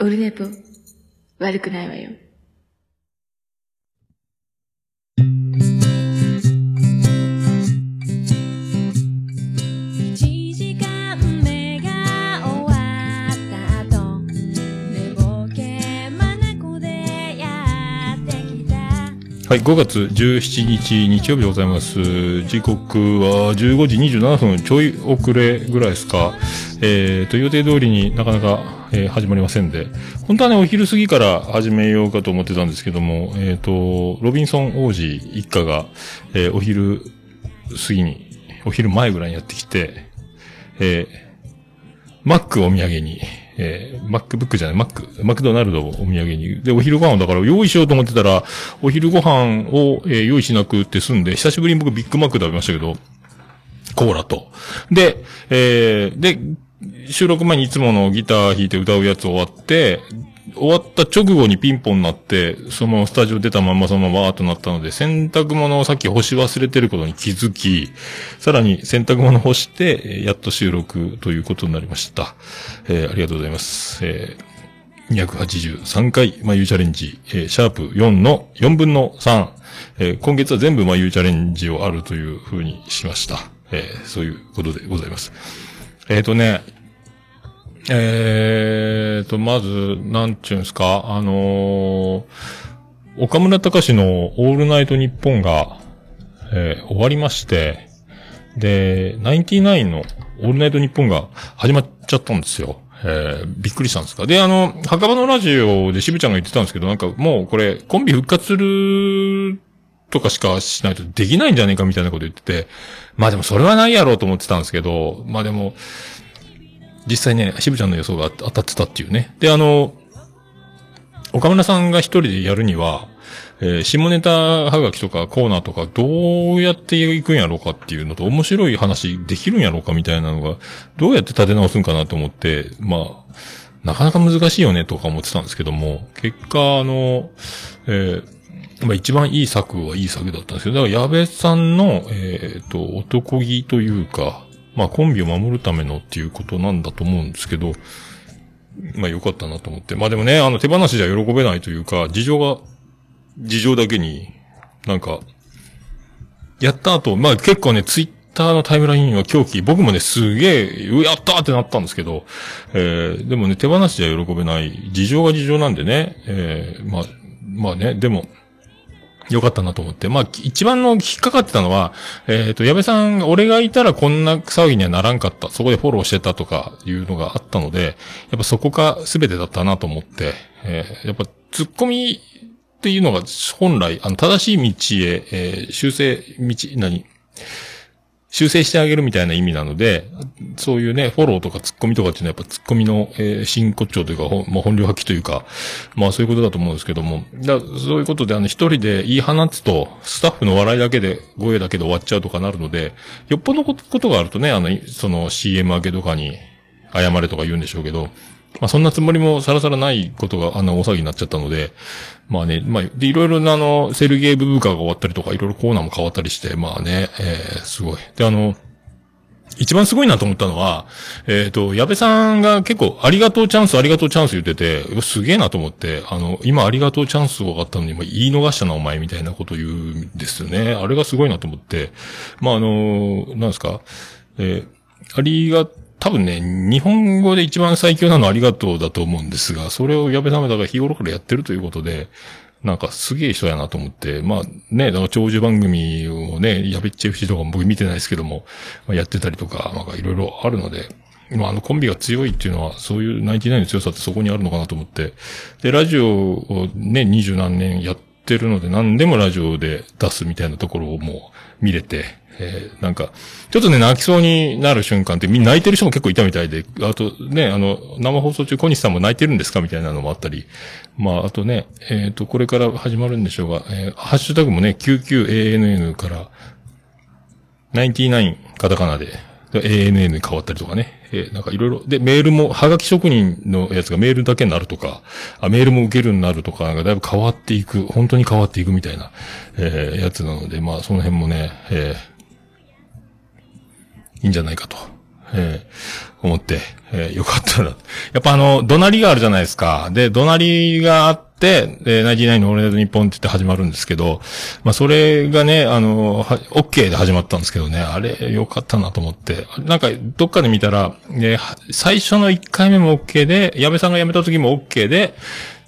オルネポ、悪くないわよ。一時間目が終わった後寝ぼけ眼でやってきたはい、5月17日日曜日でございます。時刻は15時27分ちょい遅れぐらいですか。えーと、予定通りになかなか、えー始まりませんで。本当はね、お昼過ぎから始めようかと思ってたんですけども、えーと、ロビンソン王子一家が、えーお昼過ぎに、お昼前ぐらいにやってきて、えマックお土産に、えー、マックブックじゃない、マック、マクドナルドをお土産に。で、お昼ご飯をだから用意しようと思ってたら、お昼ご飯を、えー用意しなくって済んで、久しぶりに僕ビッグマック食べましたけど、コーラと。で、えー、で、収録前にいつものギター弾いて歌うやつ終わって、終わった直後にピンポンになって、そのスタジオ出たまんまそのままわーっとなったので、洗濯物をさっき干し忘れてることに気づき、さらに洗濯物干して、やっと収録ということになりました。えーありがとうございます。えー283回、まゆチャレンジ、えーシャープ4の4分の3、えー今月は全部まゆチャレンジをあるという風にしました。えーそういうことでございます。えっ、とね、えーと、まず、なんちゅうんすか、あのー岡村隆史のオールナイトニッポンが、えー終わりまして、で、ナインティナインのオールナイトニッポンが始まっちゃったんですよ。えーびっくりしたんですか。で、あの、墓場のラジオで渋ちゃんが言ってたんですけど、なんかもうこれ、コンビ復活するとかしかしないとできないんじゃねえかみたいなこと言ってて、まあでもそれはないやろうと思ってたんですけど、まあでも、実際ね、渋ちゃんの予想が当たってたっていうね。で、あの、岡村さんが一人でやるには、えー下ネタはがきとかコーナーとかどうやっていくんやろうかっていうのと面白い話できるんやろうかみたいなのがどうやって立て直すんかなと思って、まあ、なかなか難しいよねとか思ってたんですけども、結果あの、えーまあ一番いい作はいい作だったんですけど、だから矢部さんの、えっ、と、男気というか、まあコンビを守るためのっていうことなんだと思うんですけど、まあ良かったなと思って。まあでもね、あの手放しじゃ喜べないというか、事情が、事情だけに、なんか、やった後、まあ結構ね、ツイッターのタイムラインは狂気、僕もね、すげえ、やったーってなったんですけど、えー、でもね、手放しじゃ喜べない、事情が事情なんでね、えー、まあ、まあね、でも、よかったなと思って。まあ、一番の引っかかってたのは、えっ、と、矢部さん、俺がいたらこんな騒ぎにはならんかった。そこでフォローしてたとかいうのがあったので、やっぱそこが全てだったなと思って、えーやっぱ突っ込みっていうのが本来、あの、正しい道へ、えー修正、道、何？修正してあげるみたいな意味なので、そういうね、フォローとか突っ込みとかっていうのはやっぱ突っ込みの、えー真骨頂というか、まあ、本領発揮というか、まあそういうことだと思うんですけども、だそういうことであの一人で言い放つと、スタッフの笑いだけで、声だけで終わっちゃうとかなるので、よっぽどことがあるとね、あの、その CM 明けとかに謝れとか言うんでしょうけど、まあそんなつもりもさらさらないことがあんな大騒ぎになっちゃったので、まあね、まあ、で、いろいろなあの、セルゲーブブーカーが終わったりとか、いろいろコーナーも変わったりして、まあね、えー、すごい。で、あの、一番すごいなと思ったのは、えっ、と、矢部さんが結構、ありがとうチャンス、ありがとうチャンス言ってて、すげえなと思って、あの、今ありがとうチャンスがあったのに、ま、言い逃したな、お前、みたいなこと言うんですよね。あれがすごいなと思って、まあ、あの、なんですか、えーありが、多分ね、日本語で一番最強なのありがとうだと思うんですが、それを矢部さんはだから日頃からやってるということで、なんかすげえ人やなと思って、まあね、だから長寿番組をね、やべっち FC とかも僕見てないですけども、まあ、やってたりとか、なんかいろいろあるので、まああのコンビが強いっていうのは、そういうナインティナインの強さってそこにあるのかなと思って、で、ラジオをね、二十何年やってるので、何でもラジオで出すみたいなところをもう見れて、えーなんか、ちょっとね、泣きそうになる瞬間って、みんな泣いてる人も結構いたみたいで、あとね、あの、生放送中小西さんも泣いてるんですかみたいなのもあったり、まあ、あとね、えっ、と、これから始まるんでしょうが、えーハッシュタグもね、99ANN から、99カタカナで、ANN に変わったりとかね。えーなんかいろいろ。で、メールも、はがき職人のやつがメールだけになるとか、あメールも受けるようになるとか、なんかだいぶ変わっていく、本当に変わっていくみたいな、えーやつなので、まあ、その辺もね、えーいいんじゃないかと、えー思って、えーよかったな。やっぱあの、怒鳴りがあるじゃないですか。で、怒鳴りがあって、で、ナインティナインのオールナイトニッポンって言って始まるんですけど、まあ、それがね、あの、は、OK で始まったんですけどね、あれ、よかったなと思って。なんか、どっかで見たら、ね、最初の1回目も OK で、矢部さんが辞めた時も OK で、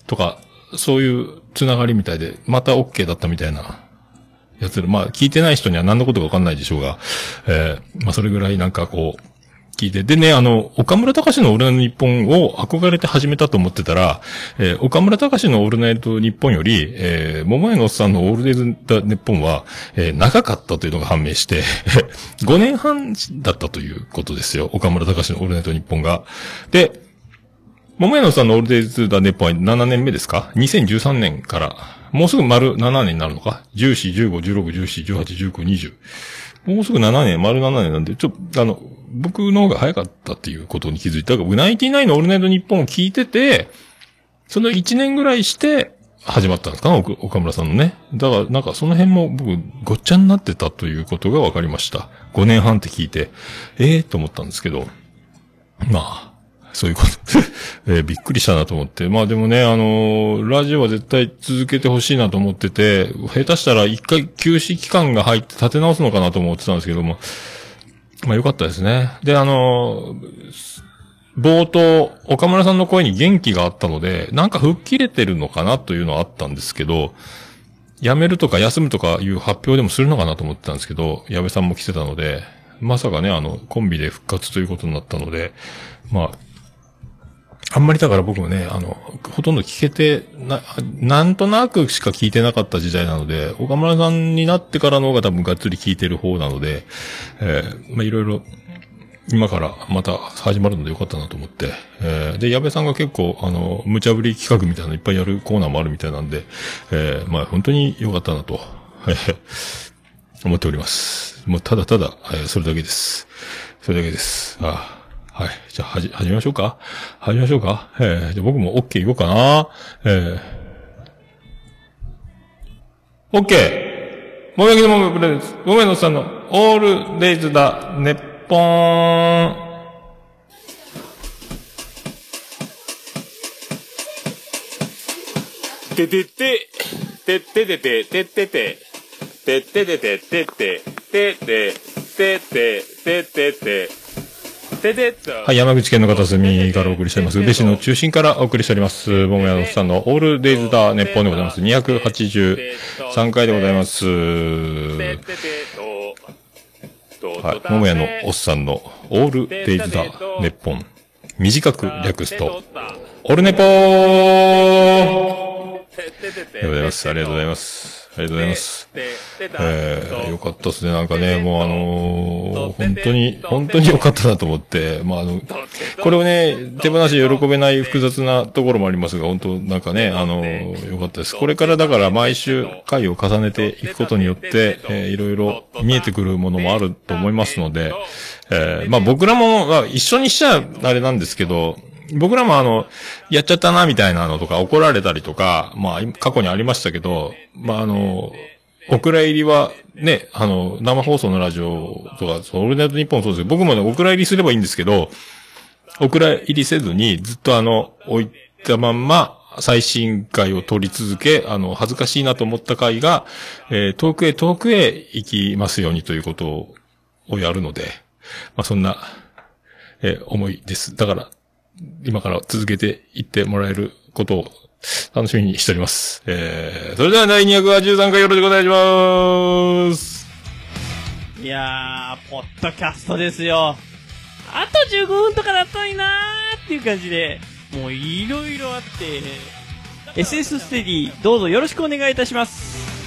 とか、そういうつながりみたいで、また OK だったみたいなやつで、まあ、聞いてない人には何のことかわかんないでしょうが、えーまあ、それぐらいなんかこう、聞いて。でね、あの、岡村隆史のオールナイトニッポンを憧れて始めたと思ってたら、えー岡村隆史のオールナイトニッポンより、えー、桃屋のおっさんのオールデイズ・ニッポンは、えー長かったというのが判明して、5年半だったということですよ。岡村隆史のオールナイトニッポンが。で、桃屋のおっさんのオールデイズ・ダ・ネッポンは7年目ですか ?2013 年から、もうすぐ丸7年になるのか ?14、15、16、17、18、19、20。もうすぐ7年、丸7年なんで、ちょっと、あの、僕の方が早かったっていうことに気づいたが、ナイティナインのオールナイトニッポンを聞いてて、その1年ぐらいして、始まったんですか、岡岡村さんのね。だから、なんかその辺も僕、ごっちゃになってたということが分かりました。5年半って聞いて、ええー、と思ったんですけど、まあ、そういうこと。えーびっくりしたなと思って。まあでもね、あのーラジオは絶対続けてほしいなと思ってて、下手したら一回休止期間が入って立て直すのかなと思ってたんですけども、まあよかったですね。で、あのー冒頭、岡村さんの声に元気があったので、なんか吹っ切れてるのかなというのはあったんですけど、辞めるとか休むとかいう発表でもするのかなと思ってたんですけど、矢部さんも来てたので、まさかね、あの、コンビで復活ということになったので、まあ、あんまりだから僕もね、あの、ほとんど聞けてな、なんとなくしか聞いてなかった時代なので、岡村さんになってからの方が多分がっつり聞いてる方なので、えーまあいろいろ、今からまた始まるのでよかったなと思って、えーで、矢部さんが結構、あの、無茶ぶり企画みたいなのいっぱいやるコーナーもあるみたいなんで、えーまあ本当に良かったなと、えー思っております。もうただただ、えーそれだけです。それだけです。ああはい。じゃあ、はじ、始めましょうか始めましょうかえー、じゃ僕も OK 行こうかなえー、OK! もめきのもめプレゼンツ、もめのさんのオールデイズだ、ネッポーン。ててて、てててて、ててて、てててて、てて、てて、てて、ててて、ててて、はい、山口県の片隅からお送りしております。宇部市の中心からお送りしております。桃屋のおっさんのオールデイズだ、ネッポンでございます。283回でございます。はい。桃屋のおっさんのオールデイズだ、ネッポン。短く略すと、オルネポーありがとうございます。ありがとうございます。ありがとうございます。えー、よかったですね。なんかね、もうあのー本当に、本当によかったなと思って、まああの、これをね、手放し喜べない複雑なところもありますが、本当なんかね、あのーよかったです。これからだから毎週回を重ねていくことによって、えーいろいろ見えてくるものもあると思いますので、えーまあ僕らも、まあ一緒にしちゃあれなんですけど、僕らもあの、やっちゃったな、みたいなのとか、怒られたりとか、まあ、過去にありましたけど、まあ、あの、お蔵入りは、ね、あの、生放送のラジオとか、そのオールナイトニッポンもそうですけど、僕もね、お蔵入りすればいいんですけど、お蔵入りせずに、ずっとあの、置いたまんま、最新回を取り続け、あの、恥ずかしいなと思った回が、えー遠くへ遠くへ行きますようにということをやるので、まあ、そんな、えー思いです。だから、今から続けていってもらえることを楽しみにしております。えー、それでは第283回よろしくお願いします。いやー、ポッドキャストですよ。あと15分とかだったのになーっていう感じで、もういろいろあって、SS ステディ、どうぞよろしくお願いいたします。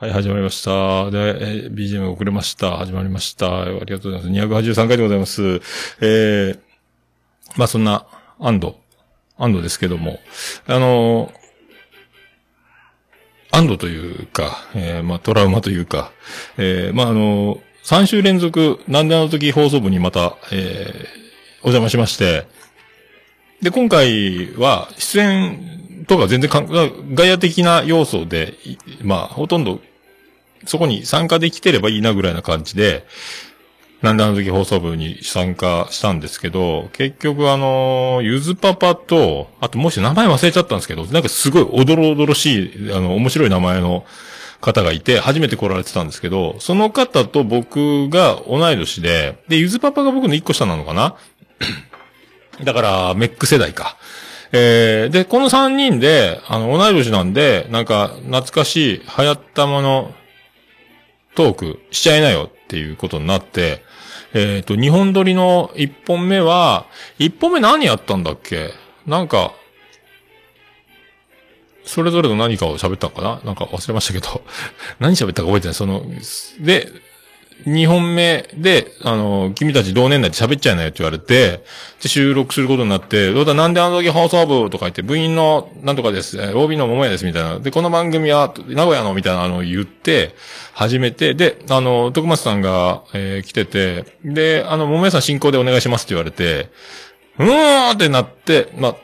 はい、始まりました。で、え BGM 遅れました。始まりました。ありがとうございます。283回でございます。えー、まあそんな、安堵、安堵ですけども、あのー安堵というか、えー、まあトラウマというか、えー、まああの、3週連続、なんであの時放送部にまた、えー、お邪魔しまして、で、今回は、出演とか全然かん、外野的な要素で、まあ、ほとんどそこに参加できてればいいなぐらいな感じで、なんであの時放送部に参加したんですけど、結局あの、ゆずパパと、あともし名前忘れちゃったんですけど、なんかすごいおどろおどろしい、あの、面白い名前の方がいて、初めて来られてたんですけど、その方と僕が同い年で、で、ゆずパパが僕の一個下なのかな？だから、メック世代か。えー、で、この三人で、あの、同い年なんで、なんか、懐かしい、流行ったもの、トークしちゃいなよっていうことになって、えっ、と、日本撮りの一本目は、一本目何やったんだっけ？なんか、それぞれの何かを喋ったのかな？なんか忘れましたけど、何喋ったか覚えてない。その、で、二本目で、あの、君たち同年代で喋っちゃいなよって言われて、で、収録することになって、どうだ、なんであの時放送部とか言って、部員のなんとかです、OB の桃屋です、みたいな。で、この番組は、名古屋の、みたいなのを言って、始めて、で、あの、徳松さんが、えー来てて、で、あの、桃屋さん進行でお願いしますって言われて、うーんってなって、まあ、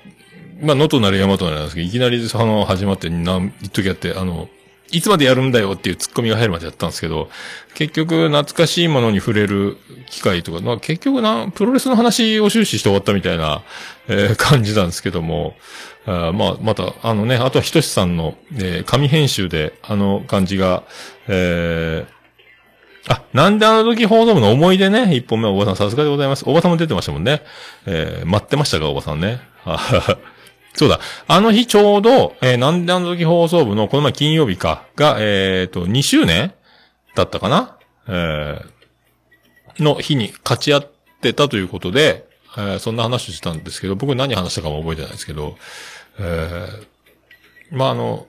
まあ、野となる山となるなんですけど、いきなりその、始まって、なん、一時やって、あの、いつまでやるんだよっていうツッコミが入るまでやったんですけど、結局懐かしいものに触れる機会とか、まあ結局な、プロレスの話を終始して終わったみたいな、えー感じなんですけども、あまあ、また、あのね、あとはひとしさんの、えー紙編集で、あの感じが、えーあ、なんであの時放送部の思い出ね、一本目はおばさんさすがでございます。おばさんも出てましたもんね。えー待ってましたか、おばさんね。そうだ。あの日ちょうど、えーなんであの時放送部の、この前金曜日か、が、えっ、と、2周年だったかな？えーの日に勝ち合ってたということで、えーそんな話をしたんですけど、僕何話したかも覚えてないですけど、えーまあ、あの、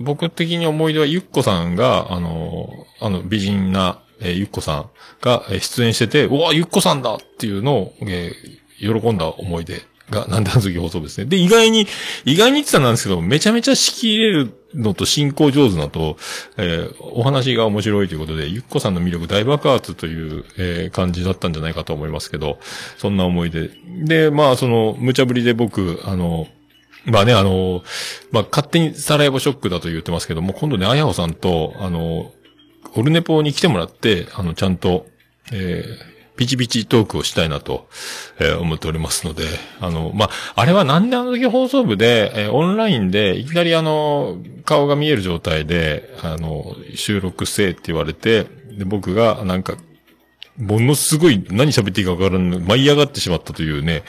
僕的に思い出はゆっこさんが、あの、あの、美人な、えーゆっこさんが出演してて、うわ、ゆっこさんだっていうのを、えー喜んだ思い出が、なんであの時放送ですね。で、意外に、意外に言ってたんですけど、めちゃめちゃ仕切れるのと進行上手なと、えーお話が面白いということで、ゆっこさんの魅力大爆発という、えー感じだったんじゃないかと思いますけど、そんな思い出。で、まあ、その、無茶ぶりで僕、あの、まあね、あの、まあ、勝手にサラエボショックだと言ってますけども、今度ね、あやほさんと、あの、オルネポに来てもらって、あの、ちゃんと、えーピチピチトークをしたいなと、えー思っておりますので、あの、まあ、あれはなんであの時放送部で、えーオンラインで、いきなりあの、顔が見える状態で、あの、収録せえって言われて、で、僕が、なんか、ものすごい何喋っていいか分からん、舞い上がってしまったというね、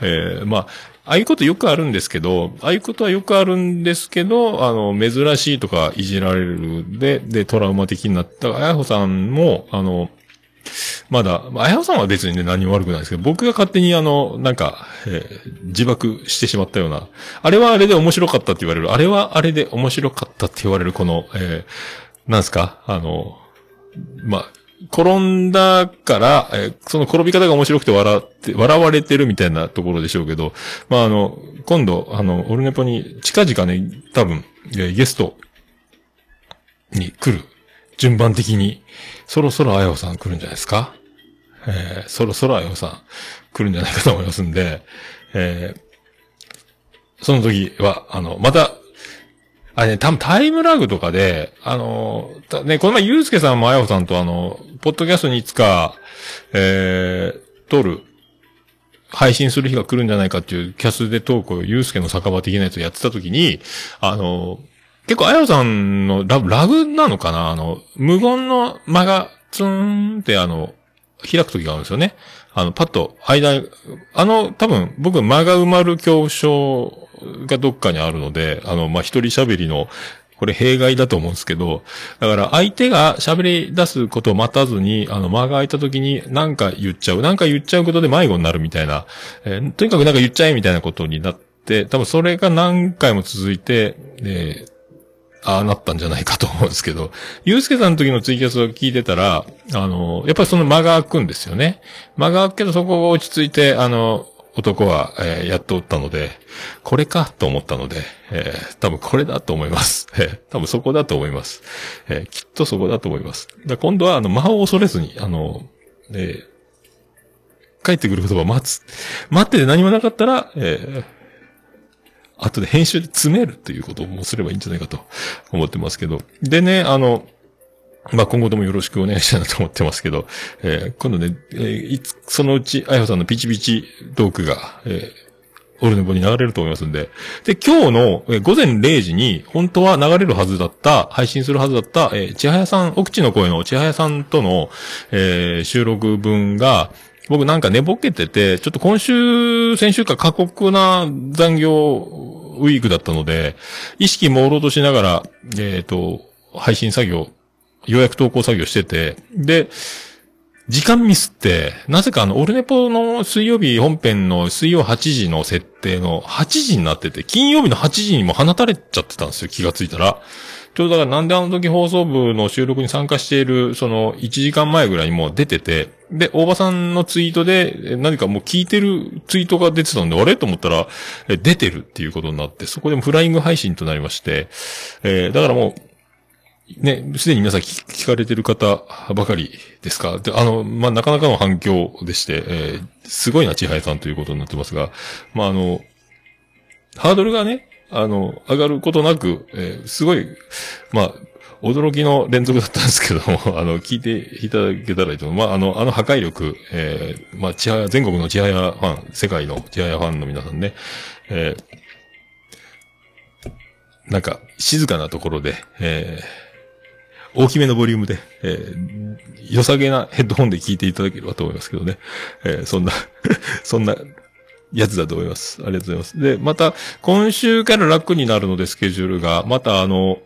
えーまあ、ああいうことよくあるんですけど、ああいうことはよくあるんですけど、あの、珍しいとかいじられるで、で、トラウマ的になった。あやほさんも、あの、まだ、まあやほさんは別にね、何も悪くないですけど、僕が勝手にあの、なんか、えー自爆してしまったような、あれはあれで面白かったって言われる、あれはあれで面白かったって言われる、この、えーなんすか？あの、まあ、転んだから、えーその転び方が面白くて笑って、笑われてるみたいなところでしょうけど、まあ、あの、今度、あの、オルネポに近々ね、多分、えーゲストに来る。順番的に、そろそろあやほさん来るんじゃないですか？えーそろそろあやほさん来るんじゃないかと思いますんで、えーその時は、あの、また、あれね、多分タイムラグとかで、あの、ね、この前、ゆうすけさんもあやほさんとあの、ポッドキャストにいつか、えー、撮る、配信する日が来るんじゃないかっていうキャスでトークをゆうすけの酒場的なやつをやってた時に、あの、結構あやさんのララグなのかな？あの、無言の間がツーンってあの、開く時があるんですよね。あの、パッと、間、あの、多分、僕、間が埋まる恐怖症がどっかにあるので、あの、まあ、一人喋りの、これ弊害だと思うんですけど、だから相手が喋り出すことを待たずに、あの、間が空いた時に何か言っちゃう。何か言っちゃうことで迷子になるみたいな、えーとにかくなんか言っちゃえみたいなことになって、多分それが何回も続いて、えーああなったんじゃないかと思うんですけど、ゆうすけさんの時のツイキャスを聞いてたら、あの、やっぱりその間が空くんですよね。間が空くけどそこが落ち着いて、あの、男は、えーやっておったので、これかと思ったので、えー多分これだと思います。えー多分そこだと思います。えーきっとそこだと思います。だ今度は、あの、間を恐れずに、あの、えー帰ってくる言葉を待つ。待ってて何もなかったら、えー後で編集で詰めるということをもすればいいんじゃないかと思ってますけど。でね、あの、まあ今後ともよろしくお願いしたいなと思ってますけど、えー今度ね、えーいつ、そのうち、あやほさんのピチピチトークが、えーオルネポに流れると思いますんで。で、今日の、えー午前0時に、本当は流れるはずだった、配信するはずだった、えー、千早さん、奥地の声の千早さんとの、えー収録分が、僕なんか寝ぼけてて、ちょっと今週、先週か過酷な残業ウィークだったので、意識朦朧としながら、えっ、と、配信作業、ようやく投稿作業してて、で、時間ミスって、なぜかあの、オルネポの水曜日本編の水曜8時の設定の8時になってて、金曜日の8時にも放たれちゃってたんですよ、気がついたら。ちょうどだからなんであの時放送部の収録に参加している、その1時間前ぐらいにもう出てて、で、大場さんのツイートで、何かもう聞いてるツイートが出てたんで、あれ？と思ったら、出てるっていうことになって、そこでもフライング配信となりまして、えーだからもう、ね、すでに皆さん聞かれてる方ばかりですか？で、あの、まあ、なかなかの反響でして、えーすごいな、千早さんということになってますが、まあ、あの、ハードルがね、あの、上がることなく、えーすごい、まあ、驚きの連続だったんですけども、あの、聞いていただけたらいいと思う。まあ、あの、あの破壊力、えーまあ、千早、全国の千早ファン、世界の千早ファンの皆さんね、えーなんか、静かなところで、えー大きめのボリュームで、えー良さげなヘッドホンで聞いていただければと思いますけどね。えーそんな、そんな、やつだと思います。ありがとうございます。で、また、今週から楽になるので、スケジュールが、またあの、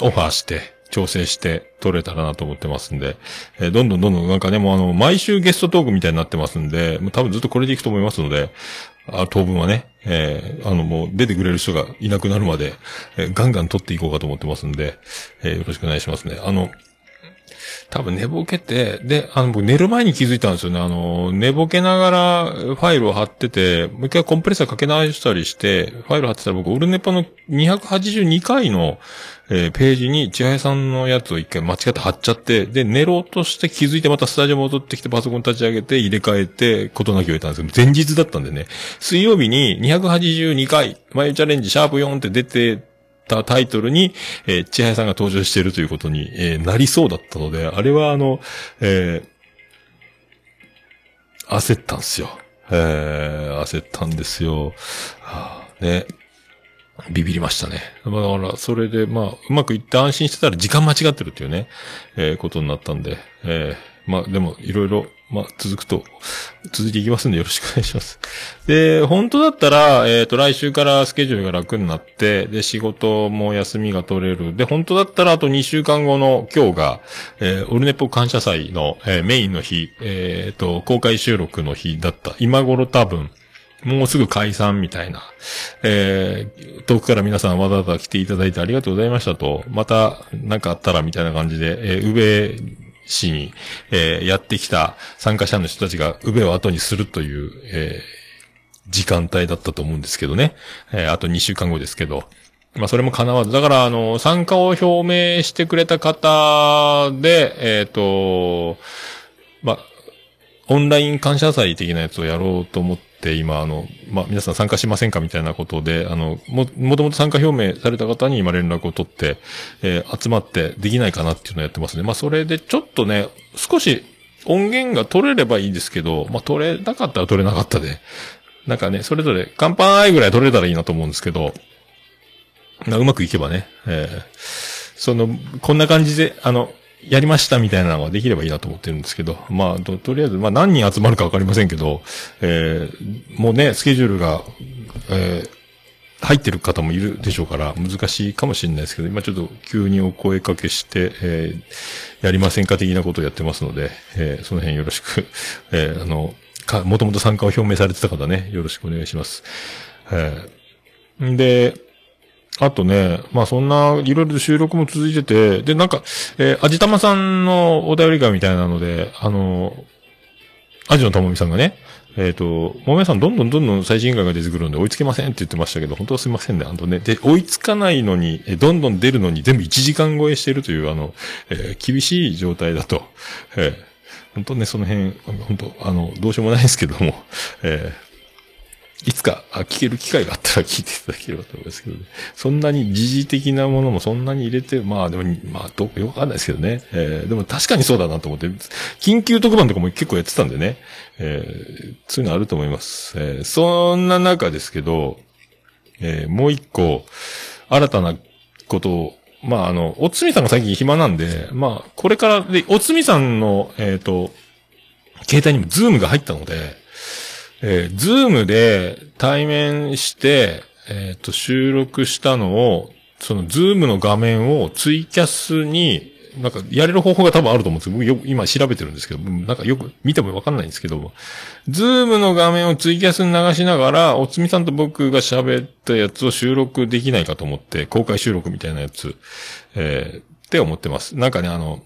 オファーして、調整して取れたらなと思ってますんで、えーどんどんどんどんなんかね、もうあの、毎週ゲストトークみたいになってますんで、もう多分ずっとこれでいくと思いますので、あ当分はね、えーあの、もう出てくれる人がいなくなるまで、えーガンガン取っていこうかと思ってますんで、えよろしくお願いしますね。あの、多分寝ぼけて、で、あの、僕寝る前に気づいたんですよね。あの、寝ぼけながらファイルを貼ってて、もう一回コンプレッサーかけ直したりして、ファイル貼ってたら僕、オルネポの282回の、えーページに千早さんのやつを一回間違って貼っちゃって、で、寝ろうとして気づいてまたスタジオ戻ってきてパソコン立ち上げて入れ替えて、ことなきを得たんですけど、前日だったんでね、水曜日に282回、眉チャレンジシャープ4って出て、たタイトルに、えー、千早さんが登場しているということに、えーなりそうだったので、あれはあの、えー焦ったんですよ。えー焦ったんですよ。はあね。ビビりましたね。まあだから、それで、まあ、うまくいって安心してたら時間間違ってるっていうね、えーことになったんで、えーまあ、でも、いろいろ、まあ、続くと、続いていきますんでよろしくお願いします。で、本当だったら、えっ、と、来週からスケジュールが楽になって、で、仕事も休みが取れる。で、本当だったらあと2週間後の今日が、えーオルネポ感謝祭の、えーメインの日、えっ、と、公開収録の日だった。今頃多分、もうすぐ解散みたいな。えー遠くから皆さんわざわざ来ていただいてありがとうございましたと、また何かあったらみたいな感じで、えー、宇部市に、えーやってきた参加者の人たちが宇部を後にするという、えー時間帯だったと思うんですけどね。えーあと2週間後ですけど。まあ、それも叶わず。だから、あの、参加を表明してくれた方で、えっ、と、まあ、オンライン感謝祭的なやつをやろうと思って、今、あの、まあ、皆さん参加しませんかみたいなことで、あの、も、もともと参加表明された方に今連絡を取って、えー集まってできないかなっていうのをやってますね。まあ、それでちょっとね、少し音源が取れればいいんですけど、まあ、取れなかったら取れなかったで、なんかね、それぞれ乾杯ぐらい取れたらいいなと思うんですけど、まあうまくいけばね、えーその、こんな感じで、あの、やりましたみたいなのができればいいなと思ってるんですけど、まあ、と、とりあえず、まあ何人集まるかわかりませんけど、えーもうね、スケジュールが、えー入ってる方もいるでしょうから、難しいかもしれないですけど、今ちょっと急にお声かけして、えーやりませんか的なことをやってますので、えーその辺よろしく、えーあの、か、もともと参加を表明されてた方ね、よろしくお願いします。えーんで、あとね、まあそんな、いろいろ収録も続いてて、で、なんか、えー、あじたまさんのお便り会みたいなので、あの、アジのともみさんがね、えっ、と、もめさんどんどんどんどん最新回が出てくるんで追いつけませんって言ってましたけど、本当はすいませんね。あのね、で、追いつかないのに、えどんどん出るのに全部1時間超えしてるという、あの、えー厳しい状態だと。えー本当ね、その辺、本当あの、どうしようもないですけども、えいつか、聞ける機会があったら聞いていただければと思いますけどね。そんなに時事的なものもそんなに入れて、まあでも、まあ、どう、よくわかんないですけどね。えーでも確かにそうだなと思って、緊急特番とかも結構やってたんでね。えーそういうのあると思います。えーそんな中ですけど、えーもう一個、新たなことを、まあ、あの、おつみさんが最近暇なんで、まあ、これから、で、おつみさんの、えっ、と、携帯にもズームが入ったので、えー、ズームで対面して、えっ、と、収録したのを、そのズームの画面をツイキャスに、なんか、やれる方法が多分あると思うんですけど、僕も今調べてるんですけど、なんかよく見てもわかんないんですけども、ズームの画面をツイキャスに流しながら、おつみさんと僕が喋ったやつを収録できないかと思って、公開収録みたいなやつ、えー、って思ってます。なんかね、あの、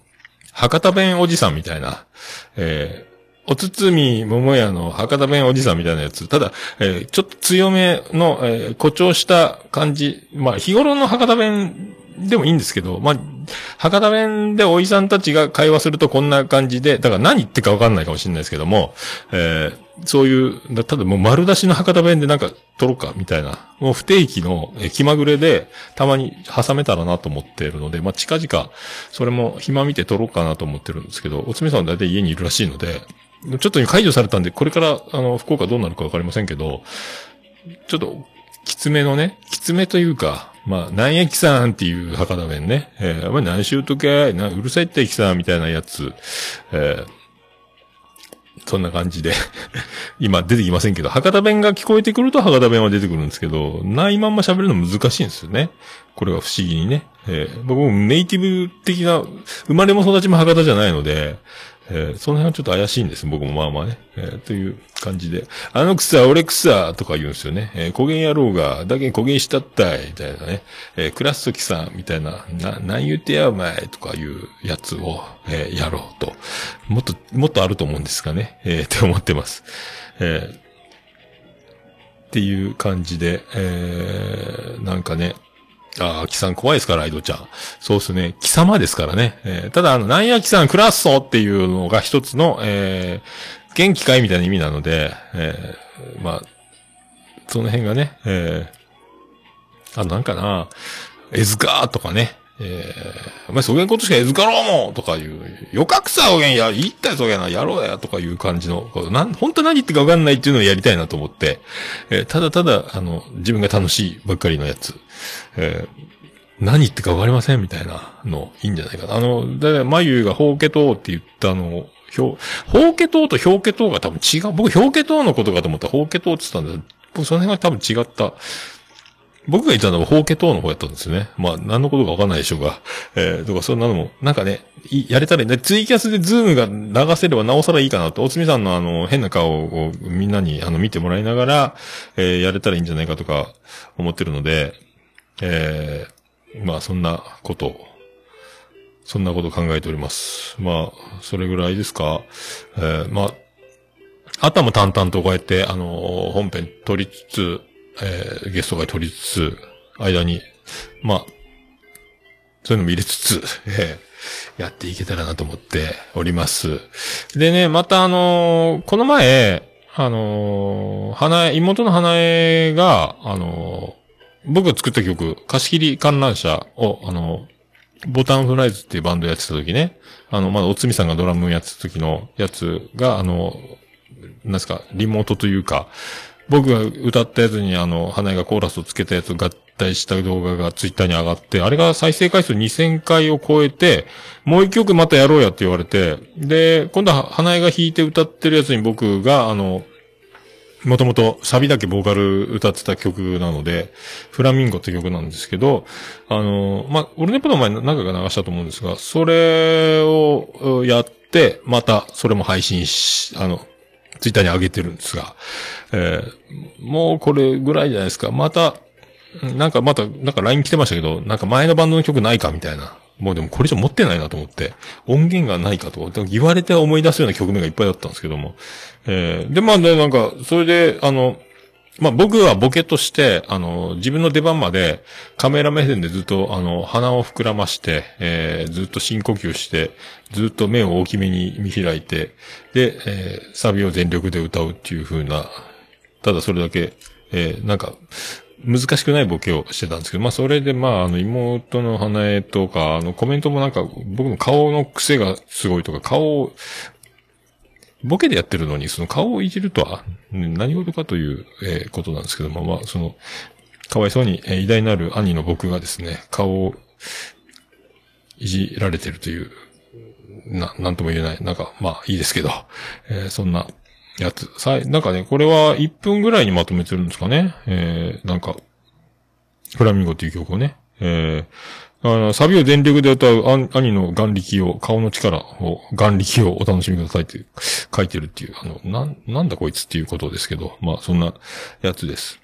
博多弁おじさんみたいな、えー、おつつみ桃屋の博多弁おじさんみたいなやつ。ただ、えーちょっと強めの、えー誇張した感じ。まあ、日頃の博多弁でもいいんですけど、まあ、博多弁でおじさんたちが会話するとこんな感じで、だから何言ってかわかんないかもしれないですけども、えーそういう、ただもう丸出しの博多弁でなんか撮ろうか、みたいな。もう不定期の気まぐれで、たまに挟めたらなと思っているので、まあ、近々、それも暇見て撮ろうかなと思ってるんですけど、おつみさんは大体家にいるらしいので、ちょっと解除されたんで、これから、あの、福岡どうなるかわかりませんけど、ちょっと、きつめのね、きつめというか、まあ、なんやきさんっていう博多弁ね、えー、お前何しゅうとけな、うるさいってきさんみたいなやつ、えーそんな感じで、今出てきませんけど、博多弁が聞こえてくると博多弁は出てくるんですけど、ないまんま喋るの難しいんですよね。これは不思議にね。えー僕もネイティブ的な、生まれも育ちも博多じゃないので、えーその辺はちょっと怪しいんです。僕もまあまあね。えーという感じで。あの草、俺草とか言うんですよね。えー、焦げん野郎が、だけ焦げんしたったい、みたいなね。えー、クラストキさん、みたいな、な、何言ってやお前、とかいうやつを、えーやろうと。もっと、もっとあると思うんですがね。えーって思ってます。えーっていう感じで、えー、なんかね、ああ、貴さん怖いですから、ライドちゃん。そうですね。貴様ですからね。えーただ、あの、なんや貴さんクラッソっていうのが一つの、えー、元気かいみたいな意味なので、えーまあ、その辺がね、えーあ、なんかな、エズカーとかね、えー、お前そげんことしかエズカろうもんとかいう、よかくさおげんや、いいったよそげんな、やろうや、とかいう感じの、なん、本当何言ってかわかんないっていうのをやりたいなと思って、えーただただ、あの、自分が楽しいばっかりのやつ、えー何言ってかわかりませんみたいなの、いいんじゃないかな。あの、だから、眉がホーケトーって言ったのを、ひょう、ホーケトーとヒョウケトーが多分違う。僕、ヒョウケトーのことかと思ったら、ホーケトーって言ったんです僕、その辺が多分違った。僕が言ったのは、ホーケトーの方やったんですね。まあ、何のことかわかんないでしょうが。えー、とか、そんなのも、なんかね、やれたらいいね。ツイキャスでズームが流せればなおさらいいかなと。おつみさんのあの、変な顔をみんなにあの、見てもらいながら、えー、やれたらいいんじゃないかとか、思ってるので、えー、まあ、そんなこと、そんなこと考えております。まあ、それぐらいですか。えー、まあ、あとも淡々とこうやって、あのー本編撮りつつ、えーゲストが撮りつつ、間に、まあ、そういうのも入れつつ、えーやっていけたらなと思っております。でね、またあのーこの前、あのー花江、妹の花江が、あのー僕が作った曲、貸し切り観覧車を、あのーボタンフライズっていうバンドやってた時ね、あの、まだおつみさんがドラムやってた時のやつが、あの、なんですか、リモートというか、僕が歌ったやつにあの、花江がコーラスをつけたやつを合体した動画がツイッターに上がって、あれが再生回数2000回を超えて、もう一曲またやろうやって言われて、で、今度は花江が弾いて歌ってるやつに僕が、あの、もともとサビだけボーカル歌ってた曲なので、フラミンゴって曲なんですけど、あの、まあ、オルネポの前に何回か流したと思うんですが、それをやって、またそれも配信し、あの、ツイッターに上げてるんですが、えーもうこれぐらいじゃないですか。また、なんかまた、なんか LINE 来てましたけど、なんか前のバンドの曲ないかみたいな。もうでもこれ以上持ってないなと思って、音源がないかと。でも言われて思い出すような曲名がいっぱいだったんですけども。えーで、まあね、なんか、それで、あの、まあ僕はボケとして、あの、自分の出番までカメラ目線でずっと、あの、鼻を膨らまして、えーずっと深呼吸して、ずっと目を大きめに見開いて、で、えーサビを全力で歌うっていう風なただそれだけ、えーなんか、難しくないボケをしてたんですけど、まあそれでまああの妹の花江とか、あのコメントもなんか僕の顔の癖がすごいとか、顔を、ボケでやってるのにその顔をいじるとは何事かという、えーことなんですけども、まあその、かわいそうに、えー偉大なる兄の僕がですね、顔をいじられてるという、な、なんとも言えない。なんか、まあいいですけど、えーそんなやつ。さい、なんかね、これは1分ぐらいにまとめてるんですかね。えー、なんか、フラミンゴっていう曲をね。えー、あの、サビを全力で歌う兄兄の眼力を、顔の力を、眼力をお楽しみくださいって書いてるっていう、あの、なん、なんだこいつっていうことですけど、まあそんなやつです。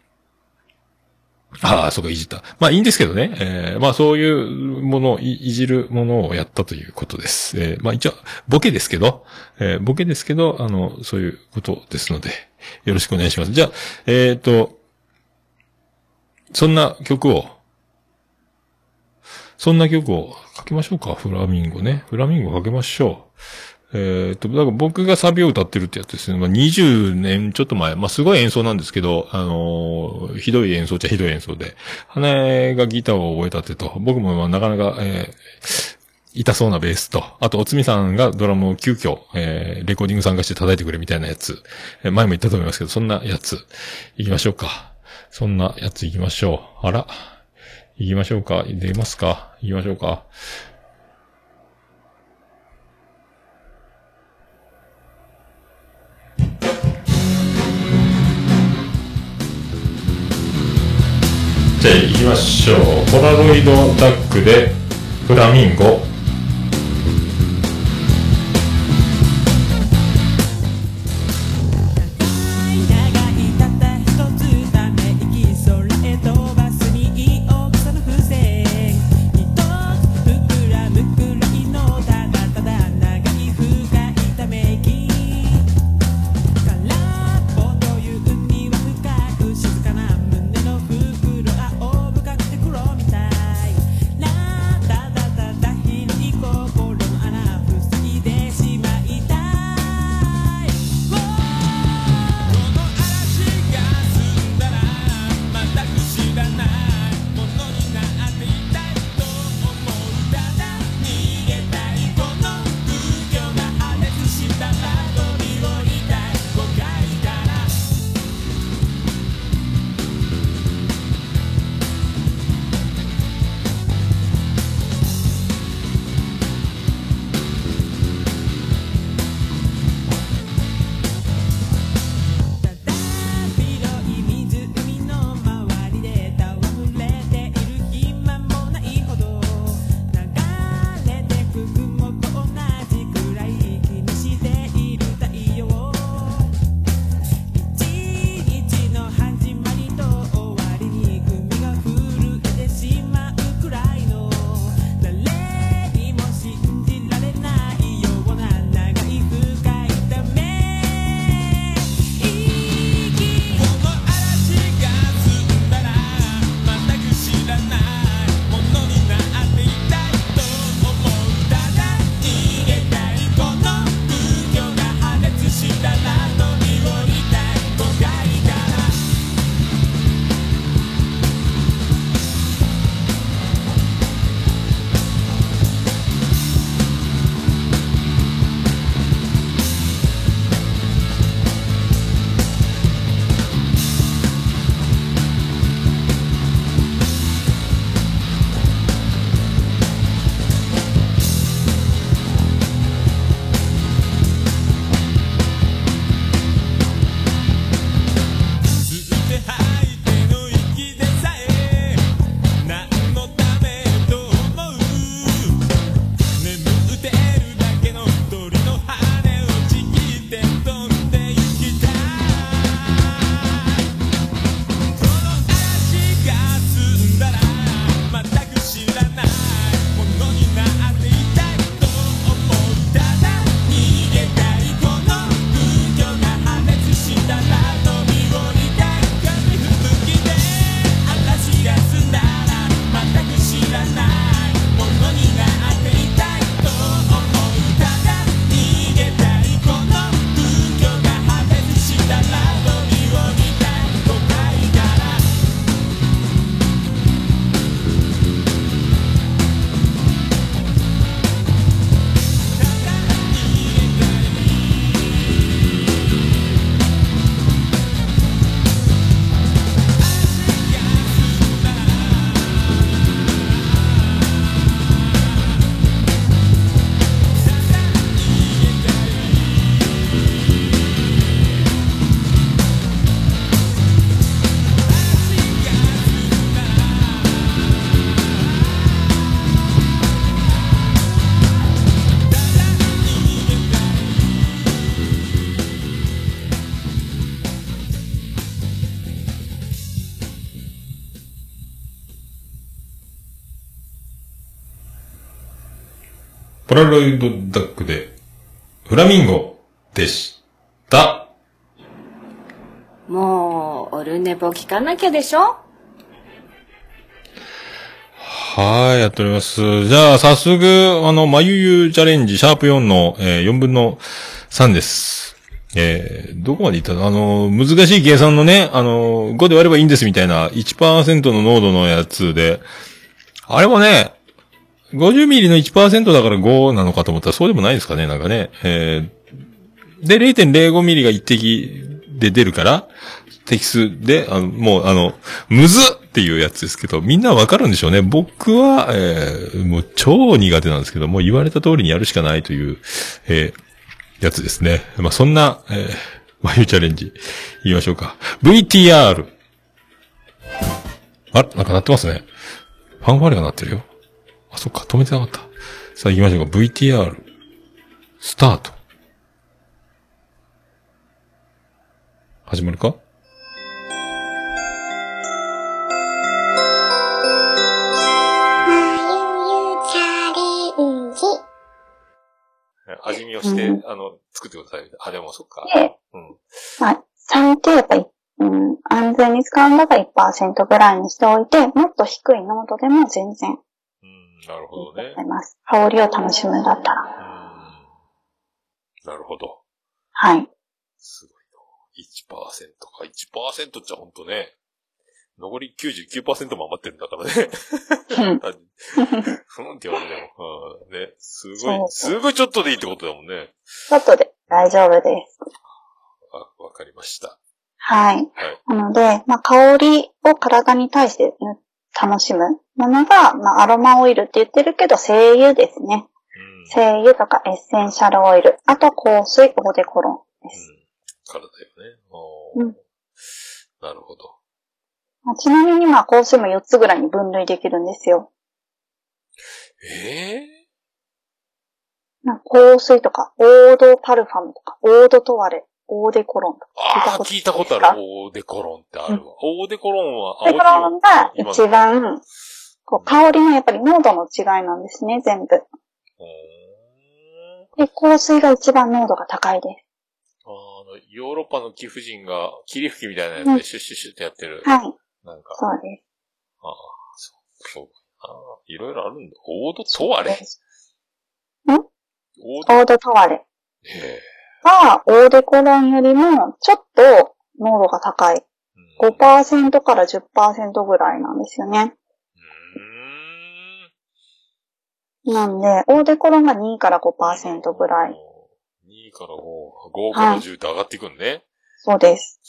ああ、そうか、いじった。まあいいんですけどね。えー、まあそういうもの、いいじるものをやったということです。えー、まあ一応、ボケですけど、えー、ボケですけど、あの、そういうことですので、よろしくお願いします。じゃあ、えっ、と、そんな曲を、そんな曲をかけましょうか。フラミンゴね。フラミンゴかけましょう。えっ、と、だから僕がサビを歌ってるってやつですね。まあ、20年ちょっと前。まあ、すごい演奏なんですけど、あのーひどい演奏っちゃひどい演奏で。花がギターを覚えたってと、僕もまなかなか、えー痛そうなベースと、あと、おつみさんがドラムを急遽、えーレコーディング参加して叩いてくれみたいなやつ。え前も言ったと思いますけど、そんなやつ、行きましょうか。そんなやつ行きましょう。あら。行きましょうか。出ますか？行きましょうか。じゃあ行きましょう。ポラロイドダックでフラミンゴ。ポラロイドダックで、フラミンゴでした。もう、オルネポ聞かなきゃでしょ？はい、やっております。じゃあ、早速、あの、まゆゆチャレンジ、シャープ4の、えー4分の3です。えー、どこまでいったの？あの、難しい計算のね、あの、5で割ればいいんですみたいな1%の濃度のやつで、あれもね、50ミリの1%だから5なのかと思ったらそうでもないですかね、なんかね。えー、で、0.05ミリが一滴で出るから、適数で、あの、もう、あの、むずっていうやつですけど、みんなわかるんでしょうね。僕は、えー、もう超苦手なんですけど、もう言われた通りにやるしかないという、えー、やつですね。まあ、そんな、えー、眉チャレンジ、言いましょうか。VTR。あ、なんか鳴ってますね。ファンファーレが鳴ってるよ。あ、そっか、止めてなかった。さあ行きましょうか。VTR、スタート。始まるか？味見をして、うんあの、作ってください。あ、でもそっか。で、うん。まあ、ちゃんとやっぱり、うん、安全に使うんだったら1%ぐらいにしておいて、もっと低い濃度でも全然うん、なるほどね。香りを楽しむんだったら。うん。なるほど。はい。すごいな。1%か。1%っちゃほんとね。残り99%も余ってるんだからね。ふんって言われても。うん。ね。すごいすごいちょっとでいいってことだもんね。ちょっとで大丈夫です。あ、わかりました。はい。はい。なので、まあ、香りを体に対してぬ楽しむものが、まあ、アロマオイルって言ってるけど、精油ですね。うん。精油とかエッセンシャルオイル。あと香水、オーデコロンです。うん。からだよね。うんなるほど。まあちなみに、まあ、香水も4つぐらいに分類できるんですよ。ええなんか香水とか、オードパルファムとか、オードトワレ、オーデコロン。ああ、聞いたことある。オーデコロンってあるわ。オーデコロンは、オーデコロンが一番、こう、香りのやっぱり濃度の違いなんですね、全部。で、香水が一番濃度が高いです。あの、ヨーロッパの貴婦人が霧吹きみたいなやつでシュッシュッシュッってやってる。はい、なんか、そうです。ああ、そう、そう。ああ、いろいろあるんだ。オードトワレオード、オードトワレええは、オーデコロンよりも、ちょっと濃度が高い。うん5%から10%ぐらいなんですよね。うなんで、オーデコロンが2から5%ぐらい。。2から5、5から10って上がっていくんね。そうです。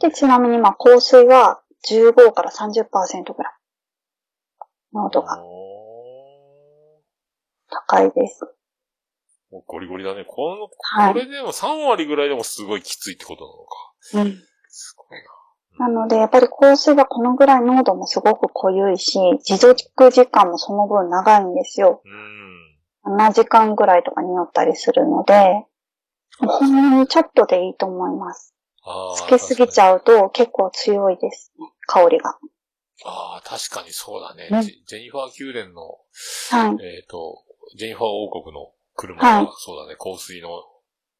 で、ちなみにまあ香水は15から30%ぐらい。濃度がお高いです。ーもうゴリゴリだね。この、はいこれでも3割ぐらいでもすごいきついってことなのか。うん。すごいな。なので、やっぱり香水はこのぐらい濃度もすごく濃ゆいし、持続時間もその分長いんですよ。うん。7時間ぐらいとかによったりするので、ほんのにちょっとでいいと思います。ああ。つけすぎちう。ゃうと結構強いですね、香りが。ああ、確かにそうだね。ねジェジェニファー宮殿の、はい。えっ、と、ジェニファー王国の車はいは、そうだね、香水の、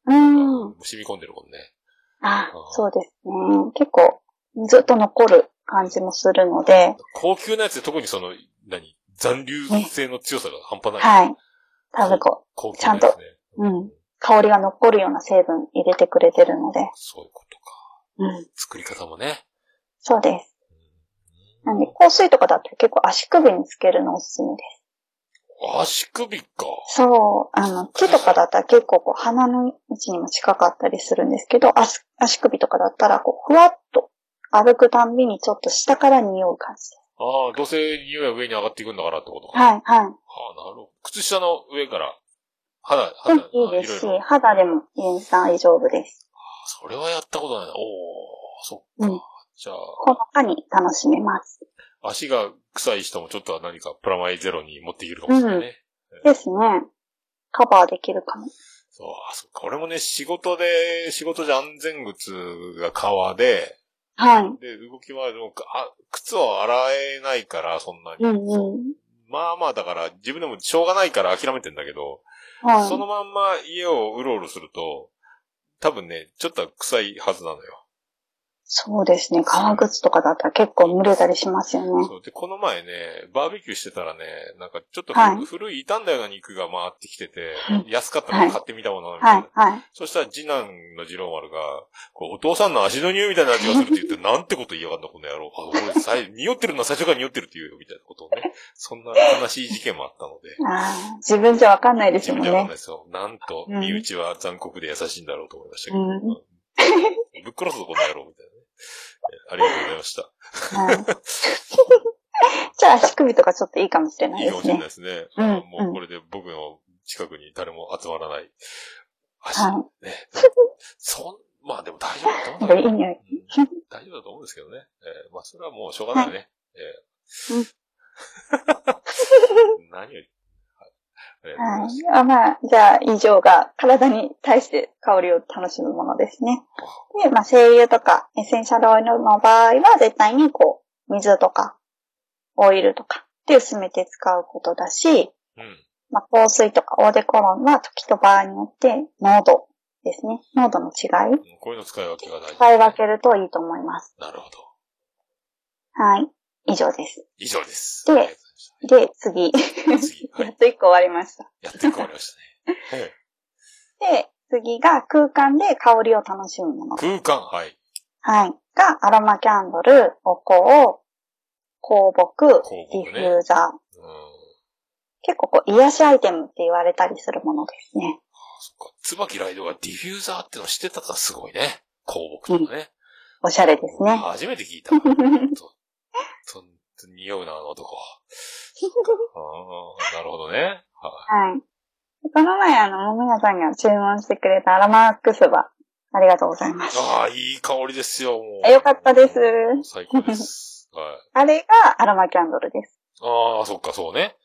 うーん。染み込んでるもんね。あ、そうですね。結構、ずっと残る感じもするので、高級なやつで特にその、何？残留性の強さが半端ない。はい。多分こ高級なやつね。うんう、香りが残るような成分入れてくれてるので、そういうことか。うん。作り方もね。そうです。うんなんで、香水とかだと結構足首につけるのおすすめです。足首か。そう、あの、手とかだったら結構こう鼻の位置にも近かったりするんですけど、足足首とかだったらこう、ふわっと歩くたんびにちょっと下から匂う感じ。ああ、どうせ匂いは上に上がっていくんだからってこと？か。はい、はい。はあ、なるほど。靴下の上から、肌、で肌、もいいですし肌でも大丈夫です。それはやったことないな。おおそっか。うんじゃあ、細かに楽しめます。足が臭い人もちょっとは何かプラマイゼロに持っていけるかもしれないね。ですね。カバーできるかも。そう、あ、そっか。俺もね、仕事で、仕事じゃ安全靴が革で、はい。で、動き回るあ、靴は洗えないから、そんなに。うんうん。まあまあ、だから、自分でもしょうがないから諦めてんだけど、はい。そのまんま家をうろうろすると、多分ね、ちょっと臭いはずなのよ。そうですね。革靴とかだったら結構蒸れたりしますよね。そう。で、この前ね、バーベキューしてたらね、なんかちょっとはい古い傷んだような肉が回ってきてて、うん安かったから買ってみたものみたいな。はい、はい。そしたら次男の次郎丸が、こうお父さんの足の匂いみたいな味がするって言って、なんてこと言いやがんだ、この野郎。あ、俺、さい匂ってるのは最初から匂ってるって言うよ、みたいなことをね。そんな悲しい事件もあったので。ああ、自分じゃわかんないですもん自分ではわかんないね。ですよ。なんと、うん身内は残酷で優しいんだろうと思いましたけど。うんうんぶっ殺すぞ、この野郎、みたいなありがとうございました。はい。じゃあ足首とかちょっといいかもしれないですねいいかもしれない。ですね。うんもうこれで僕の近くに誰も集まらない。ね。そん、まあでも大丈夫だと思うんけど。大丈夫だと思うんですけどね。えーまあそれはもうしょうがないね。え何より。はい。ありがとうございます。はい。あまあ、じゃあ以上が体に対して香りを楽しむものですね。で、まあ、精油とかエッセンシャルオイルの場合は絶対にこう、水とかオイルとかで薄めて使うことだし、うん。まあ、香水とかオーデコロンは時と場合によって濃度ですね。濃度の違い。うんこういうの使い分けが大事、使い分けるといいと思います。なるほど。はい。以上です。以上です。でありがとうございで、次。次。はい。やっと一個終わりました。やって変わりましたね。はいで、次が空間で香りを楽しむもの。空間、はい。はい。が、アロマキャンドル、お香、香木、香ディフューザー。うん。結構こう、癒しアイテムって言われたりするものですね。そっか。椿ライドがディフューザーっての知ってたからすごいね。香木とかね。おしゃれですね。初めて聞いた。匂うな、あの男。ああ、なるほどね。ははい。この前、あの、もみやさんが注文してくれたアロマックスバ、ありがとうございます。ああ、いい香りですよ、もう。あよかったです最高です。はい。あれがアロマキャンドルです。ああ、そっか、そうね。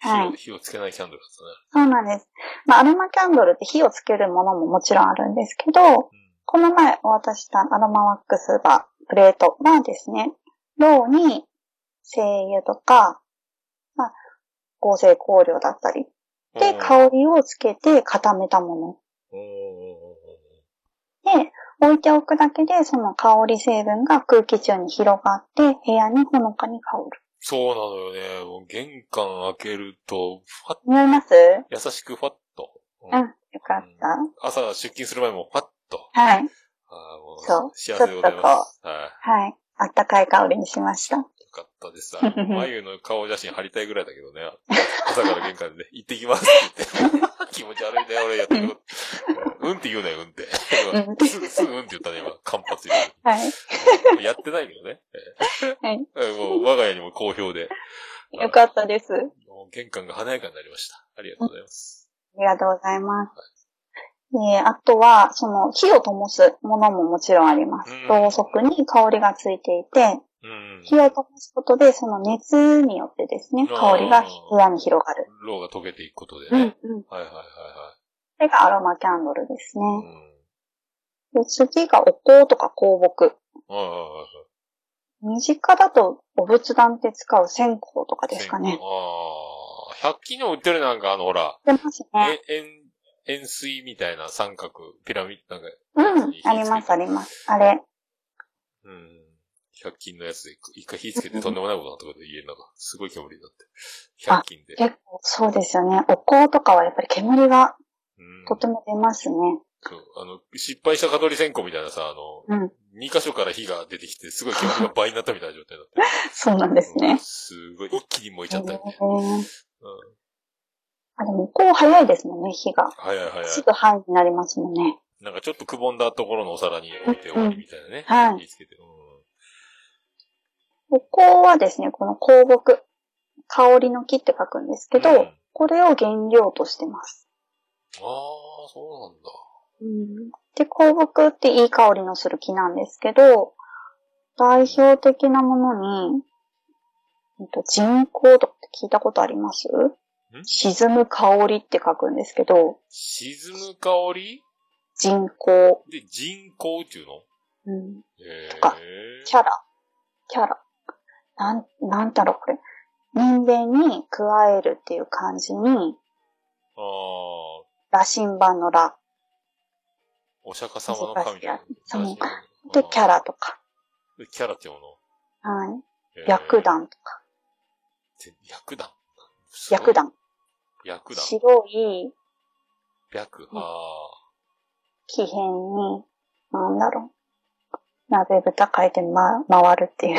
火を、はい。火をつけないキャンドルだっそうなんです。まあ、アロマキャンドルって火をつけるものももちろんあるんですけど、たね。この前お渡ししたアロマワックスバプレートはですね、ローに精油とか、まあ、合成香料だったり、うん。で、香りをつけて固めたもうんうんうんうんの。で、置いておくだけで、その香り成分が空気中に広がって、部屋にほのかに香る。そうなのよね。もう玄関開けると、ファッ、思います？優しくファッと。ううん、よかった。朝出勤する前もファッと。はい。あーもそう幸せでございます。はい。はい。あったかい香りにしました。ったです。あの 眉の顔写真貼りたいぐらいだけどね。朝から玄関でね、行ってきますって言って。気持ち悪いね、俺やってること。うんって言うなよ、うんって。うんすぐ、すぐうんって言ったね、今。間髪入はい。やってないけどね。はい。えーもう、我が家にも好評で。よかったです。玄関が華やかになりました。ありがとうございます。りがとうございます。で、あとは、その、火を灯すものももちろんありますうん。ろうそくに香りがついていて、うん。火を灯すことで、その熱によってですね、香りが部屋に広がる。ローが溶けていくことでうん、ね。うん。はいはいはいこれがアロマキャンドルですはい。ね。で次がお香とか香木。うん。はいはいはいはい。身近だとお仏壇で使う線香とかですかね。ああ、百均にも売ってるなんかあのほら、出ますね。え円、円錐みたいな三角、ピラミッドなんか。うん、ありますあります。あれ。うん。百均のやつで一回火つけてとんでもないことになったことで家の中、すごい煙になって。百均で。結構そうですよね。お香とかはやっぱり煙がうんとても出ますね。そうあの、失敗した蚊取り線香みたいなさ、あの、うん。二箇所から火が出てきて、すごい煙が倍になったみたいな状態だった。そうなんですね。すごい、一気に燃えちゃったみたいへーな。うん。あ、でも、こう早いですもんね、火が。はいはいはい。すぐ灰になりますもんね。なんかちょっとくぼんだところのお皿に置いて終わりみたいなね。はい火つけて。うんお香はですね、この香木、香りの木って書くんですけど、うん。これを原料としてます。ああ、そうなんだ。うん、で、香木っていい香りのする木なんですけど、代表的なものに、えっと人工とかって聞いたことあります？ん？沈む香りって書くんですけど、沈む香り？人工、で、人工っていうの？うん、とかキャラ、キャラ。なん、なんだろう、これ。人間に加えるっていう感じに、ああ、羅針盤の羅。お釈迦様の神だ。そうで、キャラとか。でキャラって読むの？はい。えー白檀とか。て白檀白檀。白い白。あ木片に、なんだろう。鍋豚書いてま、回るっていう。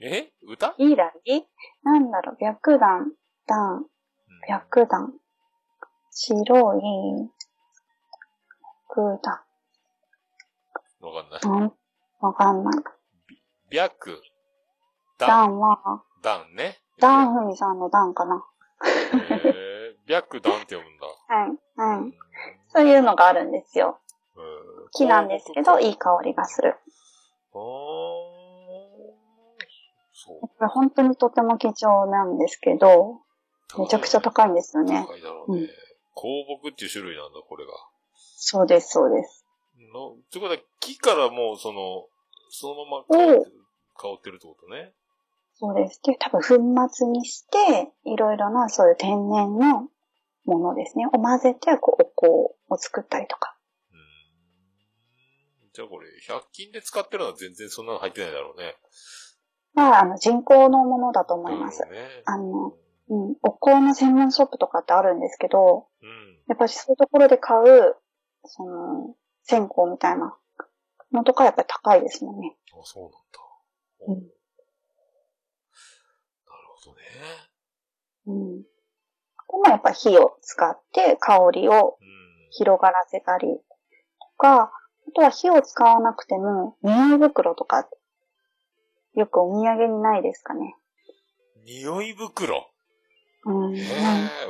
ーえ？歌？いいらぎなんだろう、白檀、檀、白檀。白い、白檀。わかんない。なん、わかんない。白。檀。檀は、檀ね。檀ふみさんの檀かな。えー、白檀って読むんだ。はい、はい。そういうのがあるんですよ。えー木なんですけど、いい香りがする。あー。これ本当にとても貴重なんですけど、めちゃくちゃ高いんですよね。高いだろうね。うん香木っていう種類なんだ、これが。そうです、そうです。の、ってことは、木からもう、その、そのまま香ってる、香ってるってことね。そうです。で、多分粉末にして、いろいろなそういう天然のものですね。を混ぜて、こう、お香を作ったりとか。じゃあこれ、100均で使ってるのは全然そんなの入ってないだろうね。まあ、あの、人工のものだと思います。うんね。あの、うん、お香の専門ショップとかってあるんですけど、うん。やっぱりそういうところで買う、その、線香みたいなのとかやっぱり高いですもんね。あ、そうなんだ。うんなるほどね。うん。でもやっぱ火を使って香りをうん。広がらせたりとか、あとは火を使わなくても、匂い袋とか、よくお土産にないですかね。匂い袋？うん。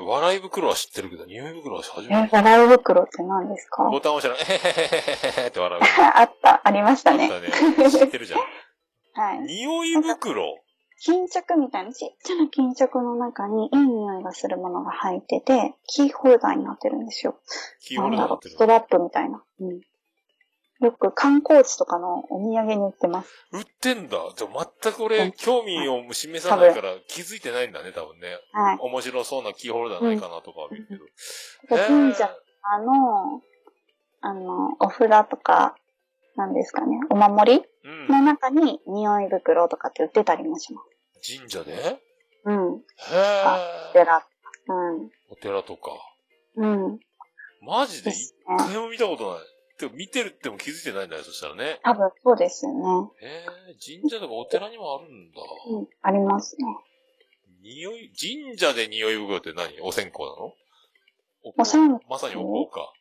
笑い袋は知ってるけど、匂い袋は初え、めて。笑い袋って何ですか？ボタン押したら、えへへへへへって笑う。あった、ありましたね。あったね。知ってるじゃん。はい。匂い袋巾着みたいなちっちゃな巾着の中にいい匂いがするものが入ってて、キーホルダーになってるんですよ。キーホルダーになってるストラップみたいな。うん。よく観光地とかのお土産に売ってます。売ってんだ。じゃあ全く俺、うん興味を示さないから気づいてないんだね、多分ね。はい。面白そうなキーホルダーないかなとかは見るけど。神社あの、あの、お札とか、なんですかね、お守りうん。の中に匂い袋とかって売ってたりもします。神社で？へうん。おえ。寺。うん。お寺とか。うん。マジで？一ね。回も見たことない。でも見てるっても気づいてないんだよ、そしたらね。多分そうですよね。へえ、神社とかお寺にもあるんだ。うん。ありますね。匂い、神社で匂い袋って何？お線香なの？お線香？まさにお香か。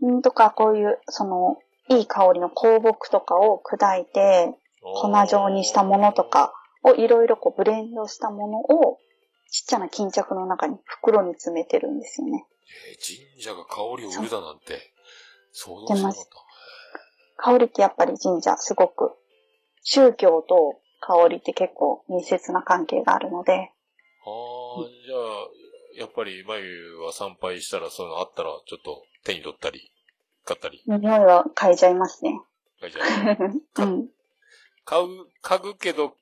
うんとか、こういう、その、いい香りの香木とかを砕いて、粉状にしたものとかをいろいろこうブレンドしたものを、ちっちゃな巾着の中に袋に詰めてるんですよね。えー神社が香りを売るだなんて、想像しなかっ香りってやっぱり神社すごく、宗教と香りって結構密接な関係があるので、た。ああ、じゃあ、やっぱり、まゆは参拝したらそういうのあったら、ちょっと手に取ったり、買ったり、匂いは嗅いじゃいますね。買いじゃない。うん。買う、嗅ぐけど、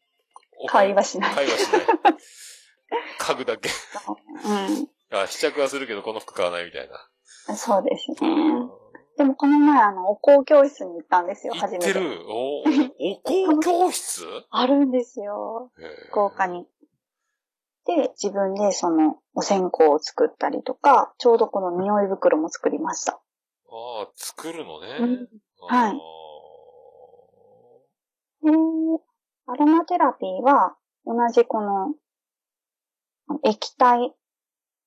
お買いはしない買いはしない。嗅ぐだけ。うあ、試着はするけど、この服買わないみたいな。ん。そうですね。でもこの前あの、お香教室に行ったんですよ、行初め。っててるお、お香教室？あるんですよ。福岡に。で、自分でその、お線香を作ったりとか、ちょうどこの匂い袋も作りました。ああ、作るのね。はいで、アロマテラピーは、同じこの、液体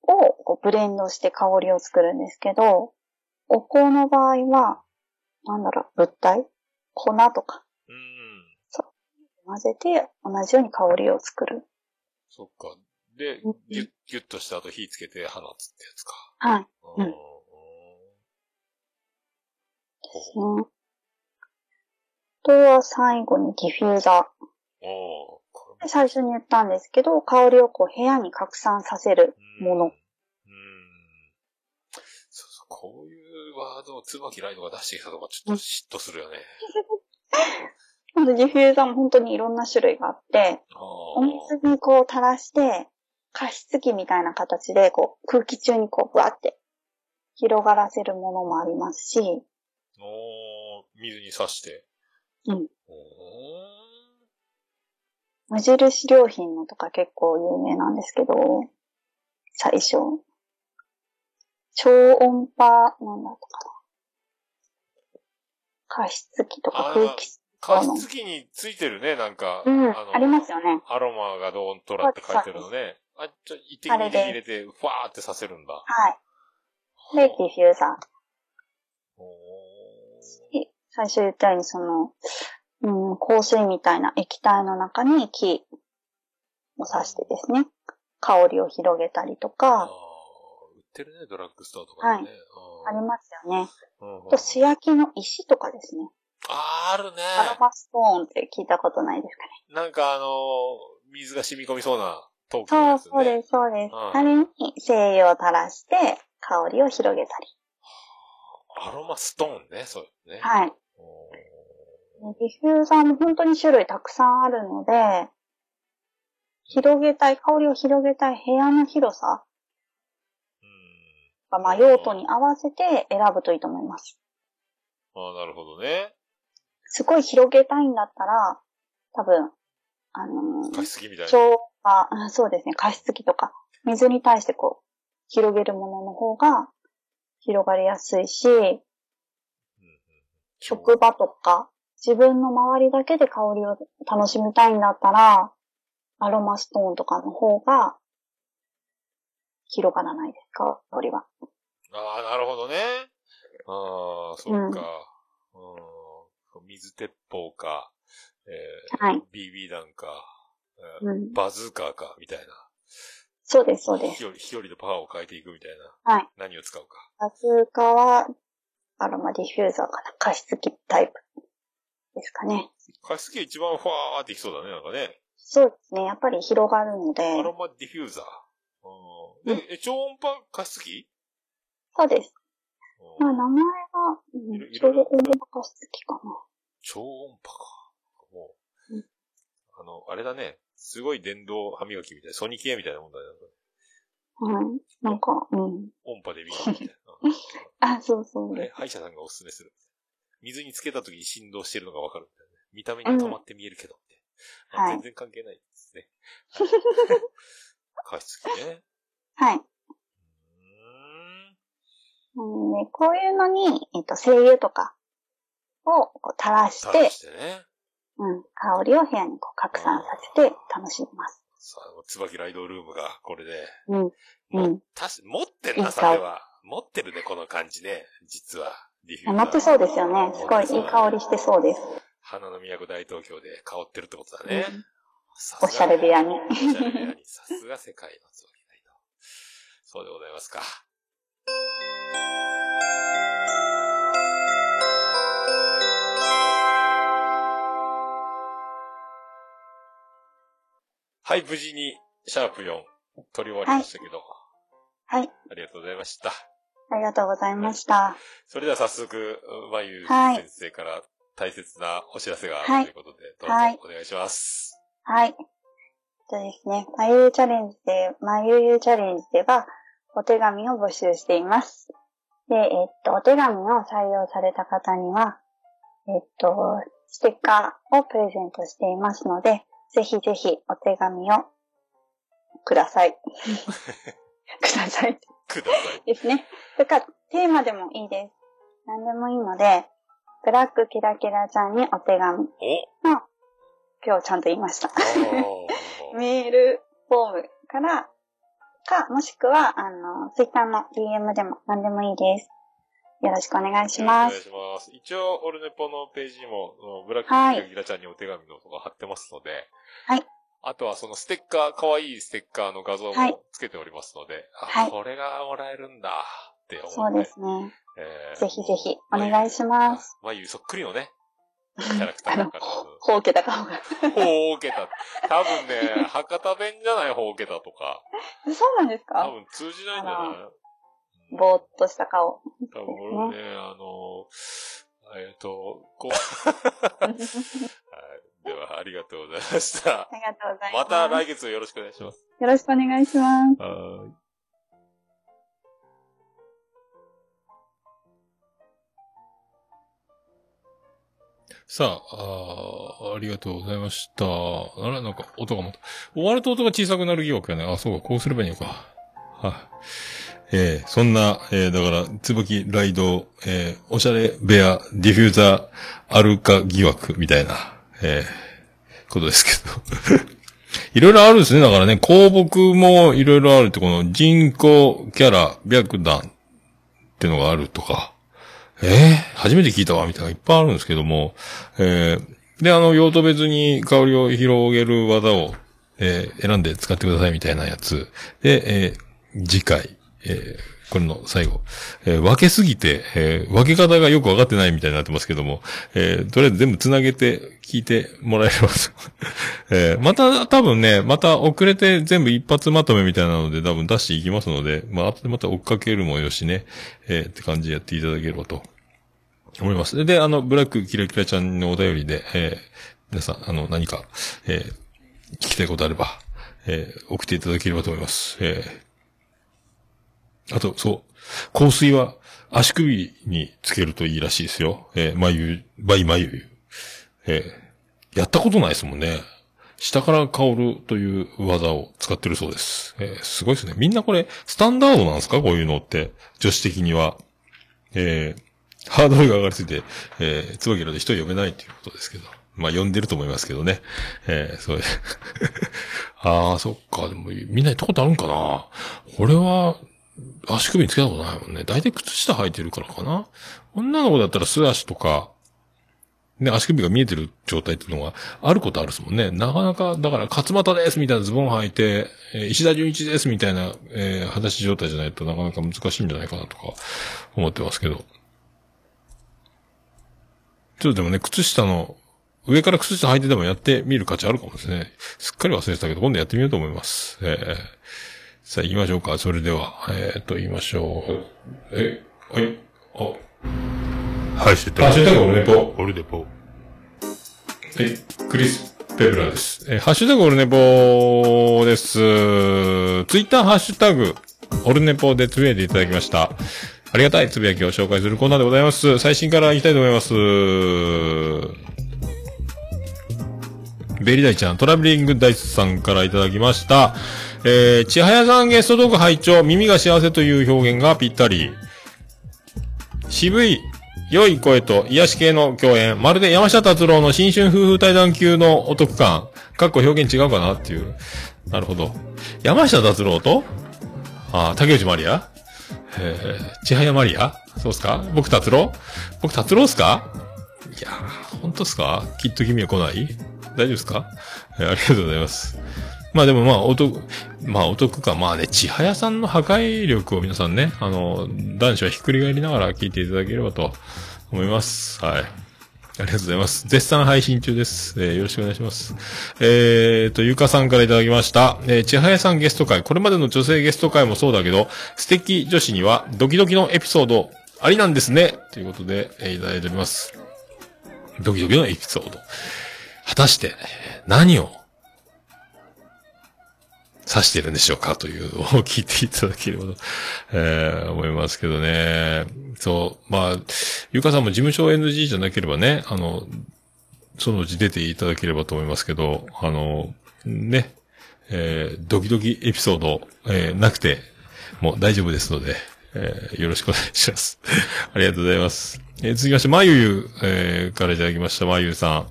をこうブレンドして香りを作るんですけど、お香の場合は、なんだろう、物体？粉とかうん。混ぜて、同じように香りを作る。そっか。でうん、ギュッ、ギュッとした後火つけて放つってやつか。はい。うんうんほほうん。あとは最後にディフューザー。最初に言ったんですけど、香りをこう部屋に拡散させるもの。うん。そうそう、こういうワードを椿ライトが出してきたとかちょっと嫉妬するよね。なのでディフューザーも本当にいろんな種類があって、あお水にこう垂らして、加湿器みたいな形で、こう、空気中にこう、ぶわって広がらせるものもありますし、おー、水に刺して。うん。無印良品のとか結構有名なんですけど、最初。超音波、なんだったかな。加湿器とかあ空気、加湿器についてるね、なんか。うん、あのありますよね。アロマがどうんとらって書いてるのね。あ、ちょ、一滴入れて、ファーってさせるんだ。はい。で、ディフューザー。お最初言ったようにその、うん、香水みたいな液体の中に木を刺してですね、香りを広げたりとか、売ってるね、ドラッグストアとかでね。ありますよね。と、素焼きの石とかですね。あー、あるね。アロマストーンって聞いたことないですかね。なんかあのー水が染み込みそうな陶器のそう、やつね。そうです、そうです。うんあれに精油を垂らして香りを広げたり。アロマストーンね、そうですね。はい。おディフューザーも本当に種類たくさんあるので、広げたい、香りを広げたい部屋の広さまあ、用途に合わせて選ぶといいと思います。ああ、なるほどね。すごい広げたいんだったら、多分、あの加湿器みたいな。超あ、あそうですね、加湿器とか、水に対してこう、広げるものの方が広がりやすいし、うんうん職場とか、自分の周りだけで香りを楽しみたいんだったら、アロマストーンとかの方が広がらないですか、香りは。ああ、なるほどね。ああ、そっか。うん。水鉄砲か、えーはい。BB 弾か、えーうん。バズーカーか、みたいな。そうです、そうです。飛距離、とパワーを変えていくみたいな。はい。何を使うか。バズーカは、アロマディフューザーかな。加湿器タイプですかね。加湿器一番ファーっていきそうだね、なんかね。そうですね。やっぱり広がるのでア、ロマディフューザー。うん、で、え、超音波加湿器？そうです。うんまあ、名前が、うん、ちょうど音楽加湿器か超音波か。もう、うんあの、あれだね。すごい電動歯磨きみたいな、ソニ系みたいなもんだね。な。はい。なんか、うん。音波で磨くみたいな。あ、そうそう。歯医者さんがおすすめする。水につけた時に振動してるのがわかるみたいなね。見た目に止まって見えるけどって。まあはい全然関係ないですね。はい 加湿器ね。はい。ううんね、こういうのに、えっと、精油とかをこう垂らして、してね。うん、香りを部屋にこう拡散させて楽しみます。さあ、椿ライドルームが、これで。うん。うもん。たし持ってんな、さては。持ってるね、この感じね。実は。ディフ持ってそうですよね。すごいいい香りしてそうです。花の都大東京で香ってるってことだね。うんおしゃれ部屋に。おしゃれ部屋に。さすが世界の椿。そうでございますか。はい、無事に、シャープ4、取り終わりましたけど。はい。ありがとうございました。ありがとうございました。それでは早速、まゆはい先生から大切なお知らせがあはいるということで、どうぞはいお願いします。はい。えっとですね、まゆゆチャレンジで、まゆゆチャレンジでは、お手紙を募集しています。で、えっと、お手紙を採用された方には、えっと、ステッカーをプレゼントしていますので、ぜひぜひお手紙をください。ください。ください。ですね。とか、テーマでもいいです。何でもいいので、ブラックキラキラちゃんにお手紙。お今日ちゃんと言いました。メールフォームから、か、もしくは、あの、ツイッターの DM でも何でもいいです。よろしくお願いします。お願いします。一応、オルネポのページにも、ブラックはいキラちゃんにお手紙のとか貼ってますので、はい。あとはそのステッカー、可愛いステッカーの画像はいもつけておりますので、あ、はいこれがもらえるんだって思って。そうですね。えーぜひぜひお願いします。まゆそっくりのね、キャラクターだから。ほうけた顔が。ほうけた。多分ね、博多弁じゃないほうけたとか、そうなんです多か分通じないんじゃない？うんぼーっとした顔。多分俺ね、あの、えっ、と、こう、はいでは、ありがとうございました。ありがとうございま。ますた来月よろしくお願いします。よろしくお願いします。はーい。さあ、あありがとうございました。あれなんか音がまた、終わると音が小さくなる疑惑やね。あ、そうか、こうすればいいのか。はい。えーそんな、えーだから、椿ライド、えーおしゃれベア、ディフューザー、アルカ疑惑みたいな、えーことですけど。いろいろあるんですね。だからね、公木もいろいろあるって、この人工キャラ、白弾ってのがあるとか。えー初めて聞いたわ、みたいなのがいっぱいあるんですけども、えーで、あの、用途別に香りを広げる技を、えー選んで使ってくださいみたいなやつ。で、えー次回、えーこれの最後、えー分けすぎて、えー分け方がよく分かってないみたいになってますけども、えーとりあえず全部つなげて聞いてもらえれば。えまた多分ね、また遅れて全部一発まとめみたいなので多分出していきますので、まあ後でまた追っかけるもよしね、えって感じでやっていただければと思います。で、あの、ブラックキラキラちゃんのお便りで、え皆さん、あの、何か、え聞きたいことあれば、え送っていただければと思います。えーあと、そう、香水は足首につけるといいらしいですよ。えー眉、バイ眉。えーやったことないですもんね。下から香るという技を使ってるそうです。えーすごいですね。みんなこれ、スタンダードなんですか？こういうのって。女子的には。えーハードルが上がりすぎて、えー、つばきらで人読めないということですけど。まあ、読んでると思いますけどね。えー、それ。ああ、そっか。でも、みんな行ったことあるんかな俺は、足首につけたことないもんね。大体靴下履いてるからかな。女の子だったら素足とか、ね、足首が見えてる状態っていうのがあることあるですもんね。なかなか、だから、勝俣ですみたいなズボン履いて、えー石田純一ですみたいな、えー、裸足状態じゃないとなかなか難しいんじゃないかなとか思ってますけど。ちょっとでもね、靴下の、上から靴下履いてでもやってみる価値あるかもですね。すっかり忘れてたけど、今度やってみようと思います。えー、さあ行きましょうか。それでは、えー、っと、言いましょう。え、はい、あ、ハッシュタグ。ハッシュタグオルネポ。オルネポ。はい、クリス・ペブラです。えーハッシュタグオルネポです。ツイッターハッシュタグ、オルネポでつぶやいていただきました。ありがたいつぶやきを紹介するコーナーでございます。最新から行きたいと思います。ベリダイちゃん、トラベリングダイスさんからいただきました。えー、ちはやさんゲストトーク拝聴耳が幸せという表現がぴったり。渋い、良い声と癒し系の共演。まるで山下達郎の新春夫婦対談級のお得感。かっこ表現違うかなっていう。なるほど。山下達郎と？あー、竹内まりやえー、千早まりやそうっすか？僕達郎？僕達郎っすか？いやー、本当っすか？きっと君は来ない大丈夫ですか、えーありがとうございます。まあでもまあ、お得、まあお得か。まあね、千早さんの破壊力を皆さんね、あの、男子はひっくり返りながら聞いていただければと思います。はい。ありがとうございます。絶賛配信中です。えーよろしくお願いします。えーと、ゆかさんからいただきました。えー、ちはやさんゲスト会。これまでの女性ゲスト会もそうだけど、素敵女子にはドキドキのエピソードありなんですね。ということで、えーいただいております。ドキドキのエピソード。果たして、何を指してるんでしょうかというのを聞いていただければと、えー思いますけどね。そう、まあ、ゆかさんも事務所 NG じゃなければね、あの、そのうち出ていただければと思いますけど、あの、ね、えードキドキエピソード、えーなくて、もう大丈夫ですので、えーよろしくお願いします。ありがとうございます。えー続きまして、まゆゆ、えーからいただきました、まゆゆさん。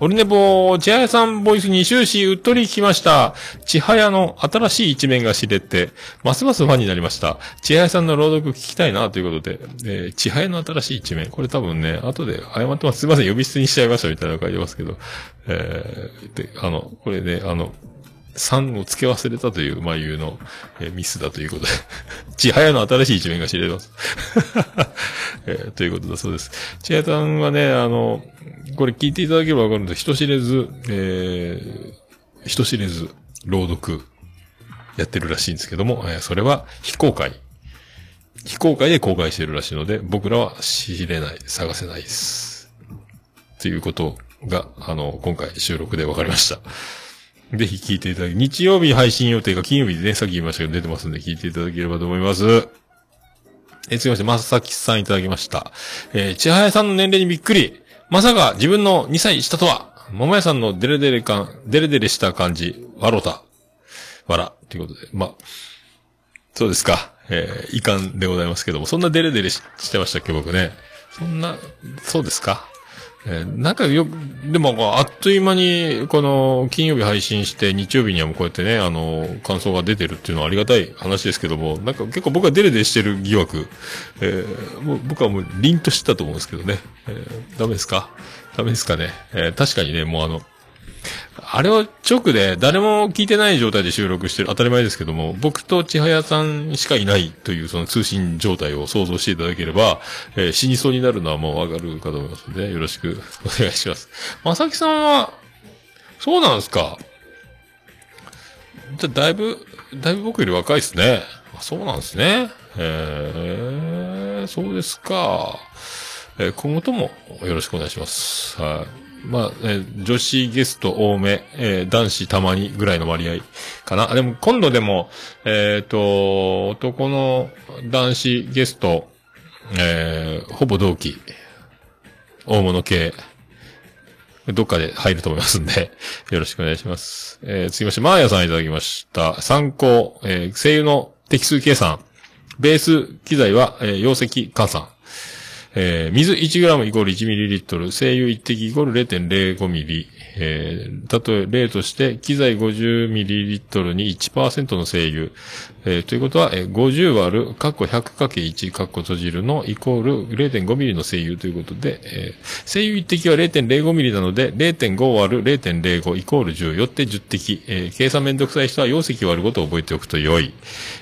オルネポ、ちはやさんボイスに終始うっとり聞きました。ちはやの新しい一面が知れて、ますますファンになりました。ちはやさんの朗読聞きたいなということで、えー、ちはやの新しい一面。これ多分ね、後で謝ってます。すいません、呼び捨てにしちゃいましたみたいなの書いてますけど、えー、で、あの、これね、あの、3を付け忘れたという、まあ、いうの、えーミスだということで、ちはやの新しい一面が知れます。えーということだそうです。ちはやさんはね、あの、これ聞いていただければわかるんです人知れず、えー、人知れず、朗読、やってるらしいんですけども、えーそれは非公開。非公開で公開してるらしいので、僕らは知れない、探せないです。ということが、あの、今回収録で分かりました。ぜひ聞いていただき、日曜日配信予定が金曜日でね、さっき言いましたけど出てますんで聞いていただければと思います。え、続きまして、まさきさんいただきました。えー、ちはやさんの年齢にびっくり。まさか自分の2歳下とは、桃屋さんのデレデレ感、デレデレした感じ、笑うた。笑。ということで、ま、そうですか。えー、遺憾でございますけども、そんなデレデレししてましたっけ、僕ね。そんな、そうですか。えーなんかよく、でも、あっという間に、この、金曜日配信して、日曜日にはもうこうやってね、あの、感想が出てるっていうのはありがたい話ですけども、なんか結構僕はデレデレしてる疑惑、えーもう僕はもう凛としてたと思うんですけどね。えーダメですか？ダメですかね？えー確かにね、もうあの、あれを直で誰も聞いてない状態で収録してる当たり前ですけども、僕と千早さんしかいないというその通信状態を想像していただければ、えー死にそうになるのはもうわかるかと思いますので、よろしく お願いします。まさきさんは、そうなんですか？じゃだいぶ、だいぶ僕より若いですね。そうなんですね。えー、そうですか。えー今後ともよろしくお願いします。はい。まあ、えー女子ゲスト多め、えー男子たまにぐらいの割合かな。でも今度でも、えっ、と、男の男子ゲスト、えーほぼ同期、大物系、どっかで入ると思いますんで、よろしくお願いします。えー、続きまして、マーヤさんいただきました。参考、えー声優の適数計算。ベース機材は、えー、溶石換算。えー水 1g イコール 1ml、精油1滴イコール 0.05ml、えー、例え例として、機材 50ml に1%の精油、えーということは、えー50割る、カッコ 100×1、カッコ閉じるのイコール 0.5ml の精油ということで、えー精油1滴は 0.05ml なので、0.5割る0.05イコール10、よって10滴、えー計算めんどくさい人は溶石割ることを覚えておくと良い。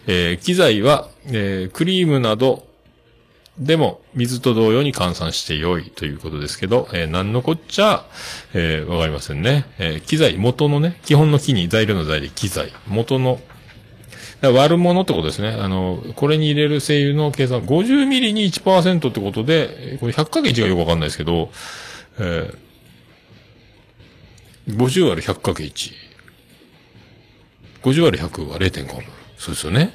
えー機材は、えークリームなど、でも、水と同様に換算して良いということですけど、えー何のこっちゃ、えーわかりませんね。えー機材、元のね、基本の木に材料の材で機材、元の、だから割るものってことですね。あの、これに入れる精油の計算、50ミリに1%ってことで、これ 100×1 がよくわかんないですけど、えー50割る 100×1。50割る100は0.5。そうですよね。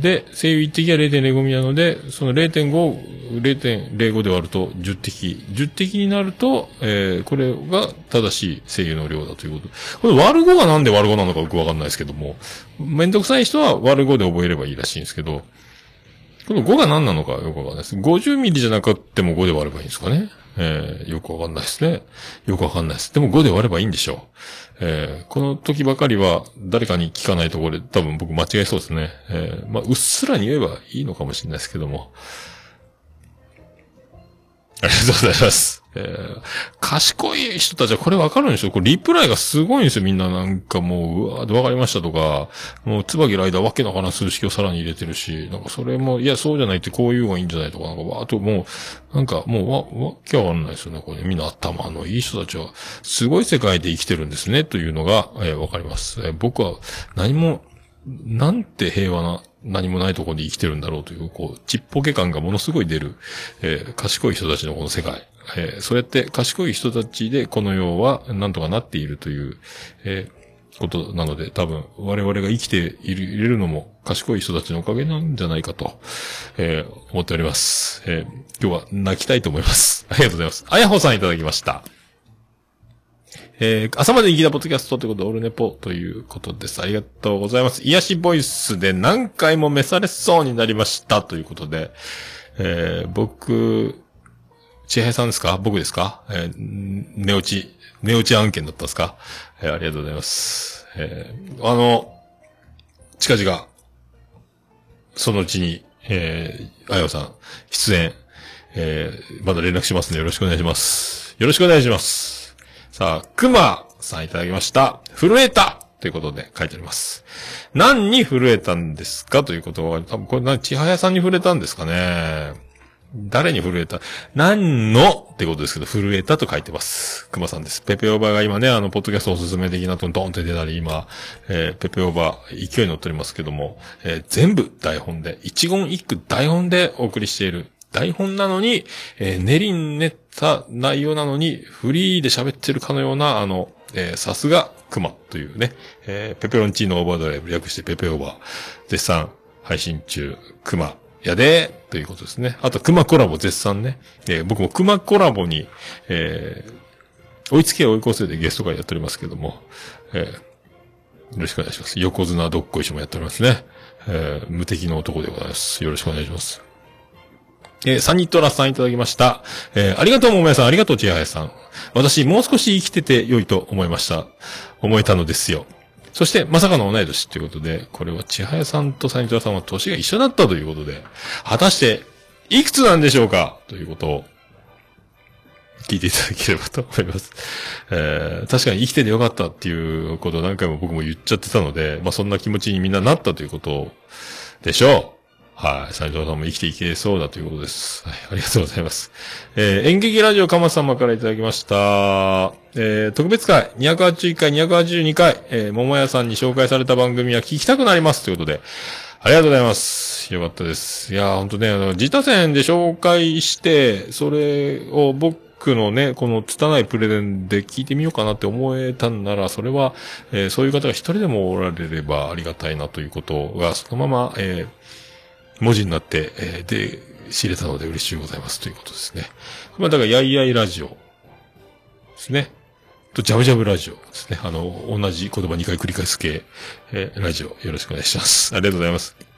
で、精油1滴は0.05ミリなので、その0.5、0.05で割ると10滴。10滴になると、えーこれが正しい精油の量だということ。これ割る5がなんで割る5なのかよくわかんないですけども、めんどくさい人は割る5で覚えればいいらしいんですけど、この5が何なのかよくわかんないです。50ミリじゃなくても5で割ればいいんですかね。えーよくわかんないですね。よくわかんないです。でも5で割ればいいんでしょう。えーこの時ばかりは誰かに聞かないところで多分僕間違えそうですね。えーまあ、うっすらに言えばいいのかもしれないですけども。ありがとうございます。えー賢い人たちはこれわかるんでしょこれリプライがすごいんですよ。みんななんかもう、うわわかりましたとか、もう、椿ライダーわけのから数式をさらに入れてるし、なんかそれも、いや、そうじゃないってこういう方がいいんじゃないとか、なんかわーっともう、なんかもう、わ、わけわかんないですよね。これ、みんな頭のいい人たちは、すごい世界で生きてるんですね、というのが、えーわかります。えー僕は何も、なんて平和な、何もないところで生きてるんだろうという、こう、ちっぽけ感がものすごい出る、えー賢い人たちのこの世界。えーそうやって賢い人たちでこの世はなんとかなっているという、えーことなので、多分、我々が生きている、いれるのも賢い人たちのおかげなんじゃないかと、えー思っております。え今日は泣きたいと思います。ありがとうございます。あやほさんいただきました。えー朝までに聞いたポッドキャストということで、オルネポということです。ありがとうございます。癒しボイスで何回も召されそうになりましたということで、えー僕、千平さんですか？僕ですか？えー寝落ち、寝落ち案件だったんですか？えーありがとうございます。えーあの、近々、そのうちに、えー、あやさん、出演、えーまだ連絡しますのでよろしくお願いします。よろしくお願いします。さあ、くまさんいただきました。震えたということで書いてあります。何に震えたんですか？ということは、多分これな、ちはやさんに触れたんですかね誰に震えた？何の？ってことですけど、震えた？と書いてます。熊さんです。ペペオーバーが今ね、あの、ポッドキャストおすすめ的なとドンって出たり、今、えーペペオーバー勢いに乗っておりますけども、えー全部台本で、一言一句台本でお送りしている台本なのに、えー練りに練った内容なのに、フリーで喋ってるかのような、あの、えーさすが、熊というね、えーペペロンチーノオーバードライブ、略してペペオーバー、絶賛配信中、熊やで、ということですね。あと、熊コラボ絶賛ね。えー僕も熊コラボに、えー追いつけ追い越せでゲスト会やっておりますけども、えーよろしくお願いします。横綱どっこいしもやっておりますね。えー無敵の男でございます。よろしくお願いします。えーサニットラスさんいただきました。えーありがとう、ももやさん。ありがとう、ちはやさん。私、もう少し生きてて良いと思いました。思えたのですよ。そして、まさかの同い年ということで、これはちはやさんとサニトラさんは年が一緒だったということで、果たして、いくつなんでしょうか？ということを、聞いていただければと思います。えー確かに生きててよかったっていうことを何回も僕も言っちゃってたので、まあそんな気持ちにみんななったということでしょう。はい。斉藤さんも生きていけそうだということです。はい。ありがとうございます。えー演劇ラジオかま様からいただきました。えー特別会281回、282回、えー桃屋さんに紹介された番組は聞きたくなりますということで、ありがとうございます。よかったです。いやー、ほんとね、あの、自他戦で紹介して、それを僕のね、この拙いプレゼンで聞いてみようかなって思えたんなら、それは、えーそういう方が一人でもおられればありがたいなということが、そのまま、えー文字になって、えーで、知れたので嬉しいございますということですね。まあ、だから、やいやいラジオですね。と、ジャブジャブラジオですね。あの、同じ言葉2回繰り返す系、えーラジオよろしくお願いします。ありがとうございます。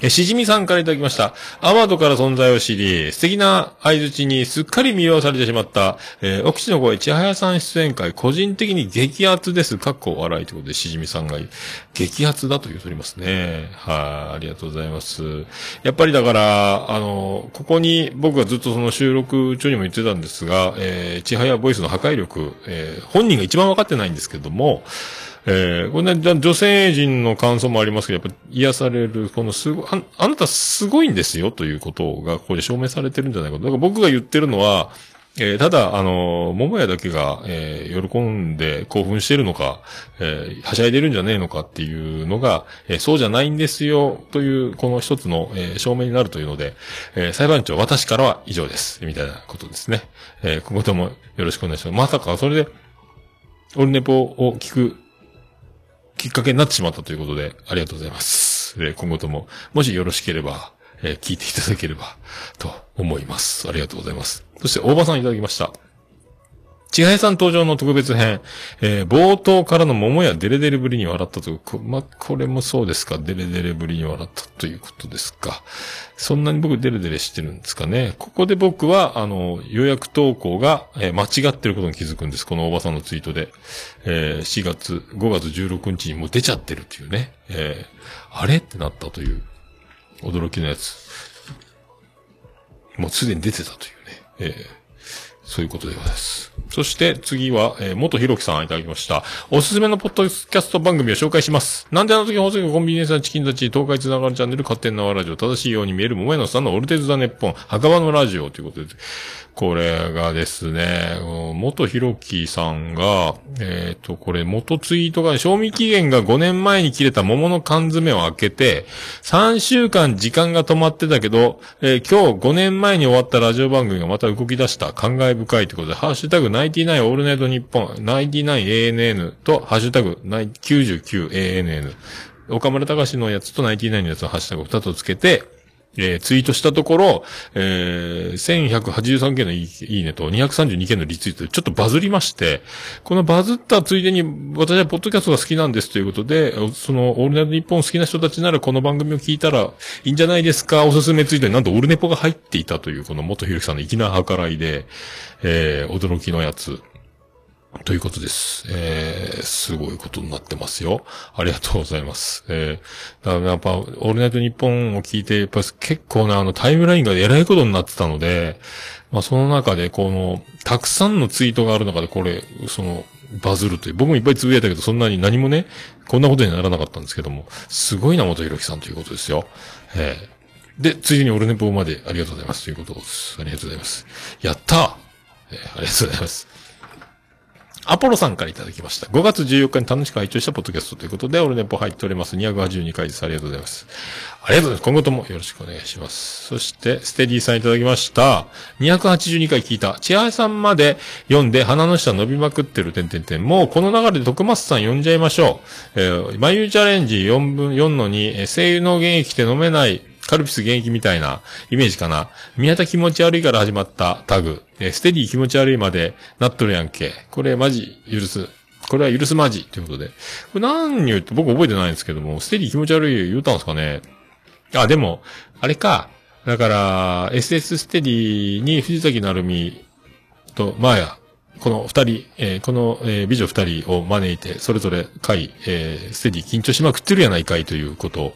え、しじみさんからいただきました。アマドから存在を知り、素敵な相槌にすっかり魅了されてしまった、えー、奥地の声、千早さん出演会、個人的に激アツです。かっこ笑いということで、しじみさんが激アツだと言うとりますね。はい、ありがとうございます。やっぱりだから、あの、ここに僕がずっとその収録中にも言ってたんですが、えー、千早ボイスの破壊力、えー、本人が一番分かってないんですけども、えー、これね、女性陣の感想もありますけど、やっぱ癒される、このすご、ああなたすごいんですよということが、ここで証明されてるんじゃないかと。だから僕が言ってるのは、えーただ、あの、桃屋だけが、えー喜んで興奮してるのか、えーはしゃいでるんじゃねえのかっていうのが、えーそうじゃないんですよ、という、この一つの、えー証明になるというので、えー裁判長、私からは以上です。みたいなことですね。えー今後ともよろしくお願いします。まさか、それで、オルネポを聞くきっかけになってしまったということで、ありがとうございます。えー今後とも、もしよろしければ、えー聞いていただければ、と思います。ありがとうございます。そして、大場さんいただきました。ちはやさん登場の特別編、えー冒頭からの桃やデレデレぶりに笑ったという、こま、これもそうですか、デレデレぶりに笑ったということですか。そんなに僕デレデレしてるんですかね？ここで僕は、あの、予約投稿が、えー間違ってることに気づくんです。このおばさんのツイートで。えー4月、5月16日にもう出ちゃってるっていうね。えあれ？ってなったという、驚きのやつ。もうすでに出てたというね。えそういうことでございます。そして次は、えー元ひろきさんいただきました。おすすめのポッドキャスト番組を紹介します。なんであの時放送局コンビニエンスなチキンたち、東海つながるチャンネル、勝手なラジオ、正しいように見える桃屋のさんのオルテズ・ザ・ネッポン、墓場のラジオということで、これがですね、元ひろきさんが、えっ、と、これ元ツイートが、賞味期限が5年前に切れた桃の缶詰を開けて、3週間時間が止まってたけど、えー今日5年前に終わったラジオ番組がまた動き出した。感慨深いということで、ハッシュタグ99オールナイトニッポン、99ANN と、ハッシュタグ 99ANN。岡村隆のやつと99のやつのハッシュタグ2つをつけて、えーツイートしたところ、えー1183件のいいねと232件のリツイートでちょっとバズりまして、このバズったついでに私はポッドキャストが好きなんですということで、そのオールナイトニッポン好きな人たちならこの番組を聞いたらいいんじゃないですか、おすすめツイートになんとオールネポが入っていたというこの元ひろきさんの粋な計らいで、えー驚きのやつ。ということです。えー、すごいことになってますよ。ありがとうございます。えー、だからやっぱ、オールナイトニッポンを聞いて、やっぱ結構なあのタイムラインがえらいことになってたので、まあその中でこの、たくさんのツイートがある中でこれ、その、バズるという。僕もいっぱいつぶやいたけど、そんなに何もね、こんなことにならなかったんですけども、すごいな、元ひろきさんということですよ。えー、で、ついにオルネポまでありがとうございますということです。ありがとうございます。やったえーありがとうございます。アポロさんからいただきました。5月14日に楽しく拝聴したポッドキャストということで、オルネポ入っております。282回です。ありがとうございます。ありがとうございます。今後ともよろしくお願いします。そして、ステディさんいただきました。282回聞いた。千早さんまで読んで鼻の下伸びまくってる点々点。もうこの流れで徳松さん呼んじゃいましょう。えー、眉チャレンジ4分、4の2、え声優の現役で飲めないカルピス現役みたいなイメージかな。宮田気持ち悪いから始まったタグ。えーステディ気持ち悪いまでなっとるやんけ。これマジ許す。これは許すマジということで。これ何言って僕覚えてないんですけども、ステディ気持ち悪い言うたんですかね。あ、でも、あれか。だから、SS ステディに藤崎成美と、まあや、この二人、えーこの、えー美女二人を招いて、それぞれ回、えーステディ緊張しまくってるやないかいということ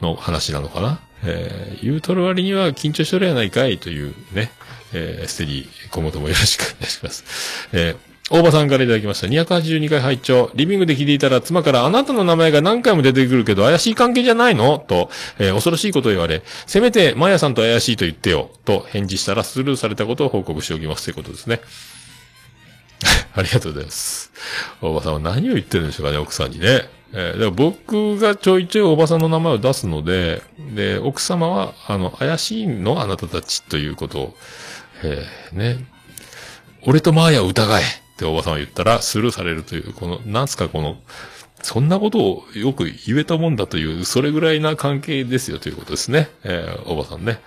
の話なのかな。えー言うとる割には緊張しとるやないかいというね、えーステディ今後ともよろしくお願いします。えー大場さんからいただきました。282回拝聴リビングで聞いていたら、妻からあなたの名前が何回も出てくるけど、怪しい関係じゃないの？と、えー恐ろしいことを言われ、せめて、マヤさんと怪しいと言ってよ、と返事したらスルーされたことを報告しておきますということですね。ありがとうございます。大場さんは何を言ってるんでしょうかね、奥さんにね。えー、だから僕がちょいちょいおばさんの名前を出すので、で、奥様は、あの、怪しいの？あなたたちということを、えー、ね。俺とマーヤを疑えっておばさんは言ったらスルーされるという、この、なんすかこの、そんなことをよく言えたもんだという、それぐらいな関係ですよということですね。えー、おばさんね。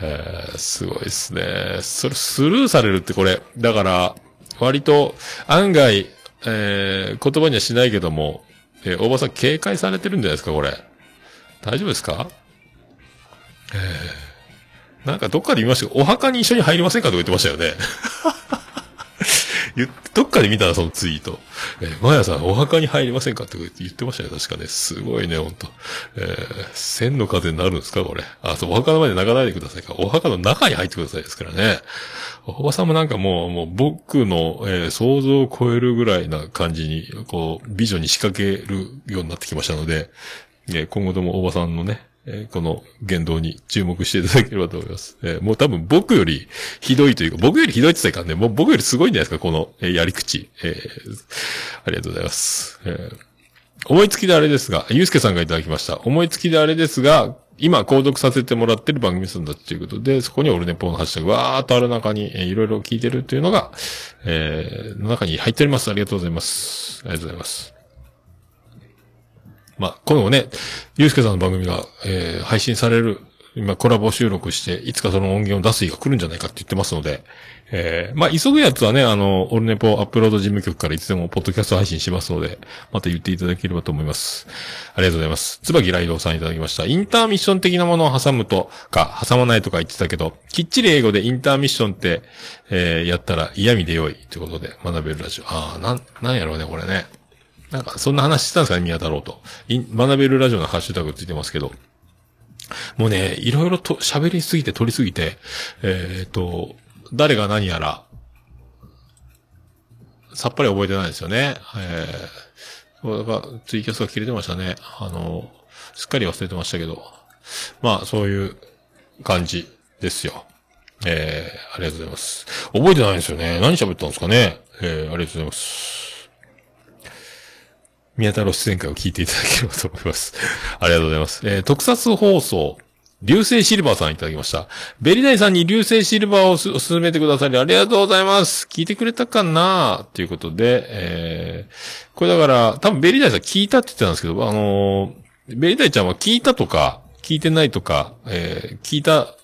えー、すごいですね。それスルーされるってこれ、だから、割と案外、えー、言葉にはしないけども、えー、おばさん警戒されてるんじゃないですか、これ。大丈夫ですか？えー、なんかどっかで見ましたけど、お墓に一緒に入りませんかとか言ってましたよね。どっかで見たらそのツイート。えー、マヤさん、お墓に入りませんかって言ってましたね、確かね。すごいね、ほんと。えー、千の風になるんですか、これ。あ、そう、お墓の前で泣かないでくださいか。お墓の中に入ってくださいですからね。おばさんもなんかもう、もう僕の、えー想像を超えるぐらいな感じに、こう、美女に仕掛けるようになってきましたので、えー今後ともおばさんのね、えーこの言動に注目していただければと思います。えーもう多分僕よりひどいというか、僕よりひどいって言ったらいかんね。もう僕よりすごいんじゃないですか、この、えーやり口。えありがとうございます。え思いつきであれですが、ゆうすけさんがいただきました。思いつきであれですが、今、購読させてもらってる番組するんだっていうことで、そこにオルネポのハッシュタグ、わーっとある中に、えいろいろ聞いてるっていうのが、えの中に入っております。ありがとうございます。ありがとうございます。まあ、このね、ゆうすけさんの番組が、えー配信される、今コラボ収録して、いつかその音源を出す日が来るんじゃないかって言ってますので、えーまあ、急ぐやつはね、あの、オルネポアップロード事務局からいつでもポッドキャスト配信しますので、また言っていただければと思います。ありがとうございます。椿ライドさんいただきました。インターミッション的なものを挟むとか、挟まないとか言ってたけど、きっちり英語でインターミッションって、えーやったら嫌味で良いということで学べるラジオ。ああ、なん、なんやろうね、これね。なんか、そんな話してたんですかね、宮太郎と。学べるラジオのハッシュタグついてますけど。もうね、いろいろと喋りすぎて、取りすぎて、えっ、と、誰が何やら、さっぱり覚えてないですよね。えー、そうだかツイキャスが切れてましたね。あの、すっかり忘れてましたけど。まあ、そういう感じですよ。えー、ありがとうございます。覚えてないんですよね。何喋ったんですかね。えー、ありがとうございます。宮太郎出演会を聞いていただければと思います。ありがとうございます。えー特撮放送、流星シルバーさんいただきました。ベリダイさんに流星シルバーをす勧めてくださりありがとうございます。聞いてくれたかな？ということで、えーこれだから、多分ベリダイさん聞いたって言ってたんですけど、あのーベリダイちゃんは聞いたとか、聞いてないとか、えー聞いた、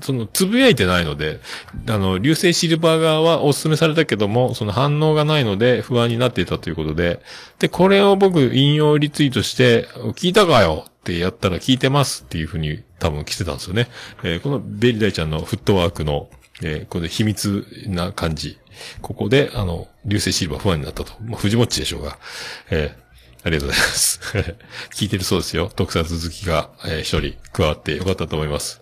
その、つぶやいてないので、あの、流星シルバー側はお勧めされたけども、その反応がないので不安になっていたということで、で、これを僕引用リツイートして、聞いたかよってやったら聞いてますっていうふうに多分来てたんですよね。えーこのベリダイちゃんのフットワークの、えーこれ秘密な感じ。ここで、あの、流星シルバー不安になったと。まあ、藤もっちでしょうが。えーありがとうございます。聞いてるそうですよ。特撮好きが、えー一人加わってよかったと思います。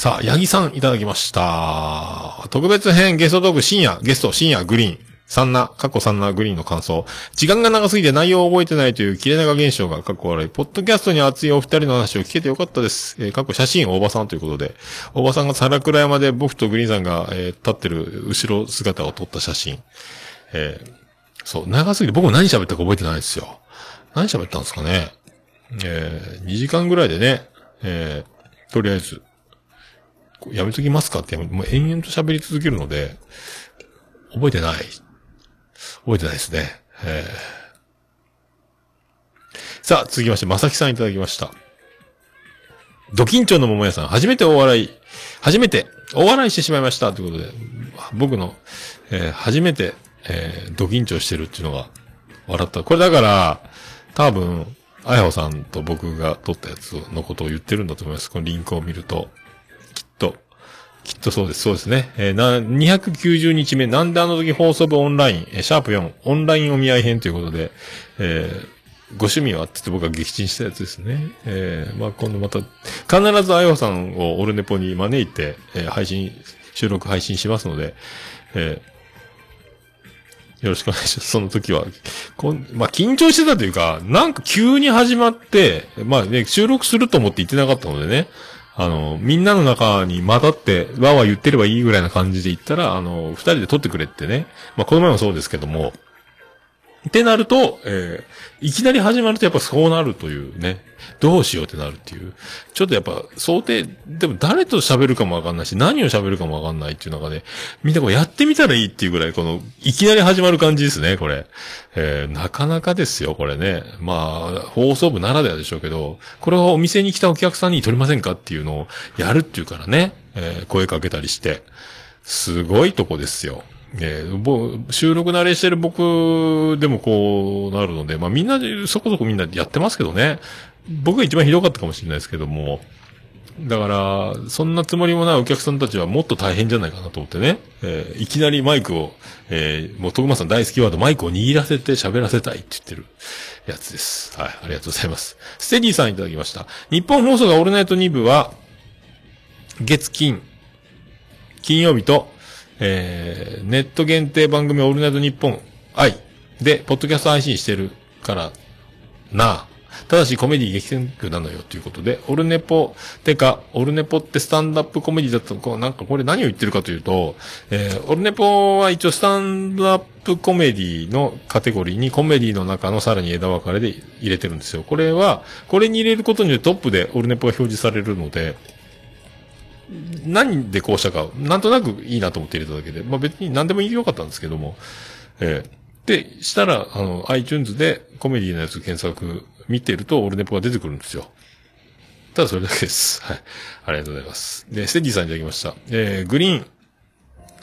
さあ、八木さんいただきました。特別編ゲストトーク深夜、ゲスト深夜グリーン。サンナ、過去サンナグリーンの感想。時間が長すぎて内容を覚えてないという切れ長現象が過去笑い。ポッドキャストに熱いお二人の話を聞けてよかったです。えー、過去写真大場さんということで、大場さんが皿倉山で僕とグリーンさんが、えー立ってる後ろ姿を撮った写真。えーそう、長すぎて僕も何喋ったか覚えてないですよ。何喋ったんですかね。えー、2時間ぐらいでね、えー、とりあえず、やめときますかって、もう延々と喋り続けるので、覚えてない。覚えてないですね。えー、さあ、続きまして、まさきさんいただきました。ド緊張の桃屋さん、初めてお笑い、初めてお笑いしてしまいました。ということで、僕の、えー初めて、えー、ド緊張してるっていうのが、笑った。これだから、多分、あやほさんと僕が撮ったやつのことを言ってるんだと思います。このリンクを見ると。きっと、そうです。そうですね。えーな、290日目、なんであの時放送部オンライン、えーシャープ4、オンラインお見合い編ということで、えーご趣味はって言って僕が撃沈したやつですね。えーまあ今度また、必ずあやほさんをオルネポに招いて、えー配信、収録配信しますので、えーよろしくお願いします。その時は。こんまあ、緊張してたというか、なんか急に始まって、まあね、収録すると思って言ってなかったのでね、あの、みんなの中に混ざって、わーわー言ってればいいぐらいな感じで言ったら、あの、二人で撮ってくれってね。まあ、この前もそうですけども、ってなると、えーいきなり始まるとやっぱそうなるというね。どうしようってなるっていう。ちょっとやっぱ想定、でも誰と喋るかもわかんないし、何を喋るかもわかんないっていう中で、みんなこうやってみたらいいっていうぐらい、この、いきなり始まる感じですね、これ。えーなかなかですよ、これね。まあ、放送部ならではでしょうけど、これをお店に来たお客さんに撮りませんかっていうのをやるっていうからね、えー声かけたりして。すごいとこですよ。えーぼ収録慣れしてる僕でもこうなるので、まあみんなで、そこそこみんなでやってますけどね。僕が一番ひどかったかもしれないですけども。だから、そんなつもりもないお客さんたちはもっと大変じゃないかなと思ってね。えーいきなりマイクを、えーもう徳間さん大好きワード、マイクを握らせて喋らせたいって言ってるやつです。はい、ありがとうございます。ステディさんいただきました。日本放送がオールナイト2部は、月金、金曜日と、えー、ネット限定番組オールナイトニッポン愛で、ポッドキャスト配信してるからなあ。ただしコメディ激戦区なのよということで、オルネポ、てか、オルネポってスタンダップコメディだったのか、なんかこれ何を言ってるかというと、えー、オルネポは一応スタンドアップコメディのカテゴリーにコメディの中のさらに枝分かれで入れてるんですよ。これは、これに入れることによってトップでオルネポが表示されるので、何でこうしたか、なんとなくいいなと思って入れただけで、まあ別に何でもいいよかったんですけども、えーで、したら、あの、iTunes でコメディのやつ検索見てると、オルネポが出てくるんですよ。ただそれだけです。はい。ありがとうございます。で、ステディさんいただきました。えー、グリーン、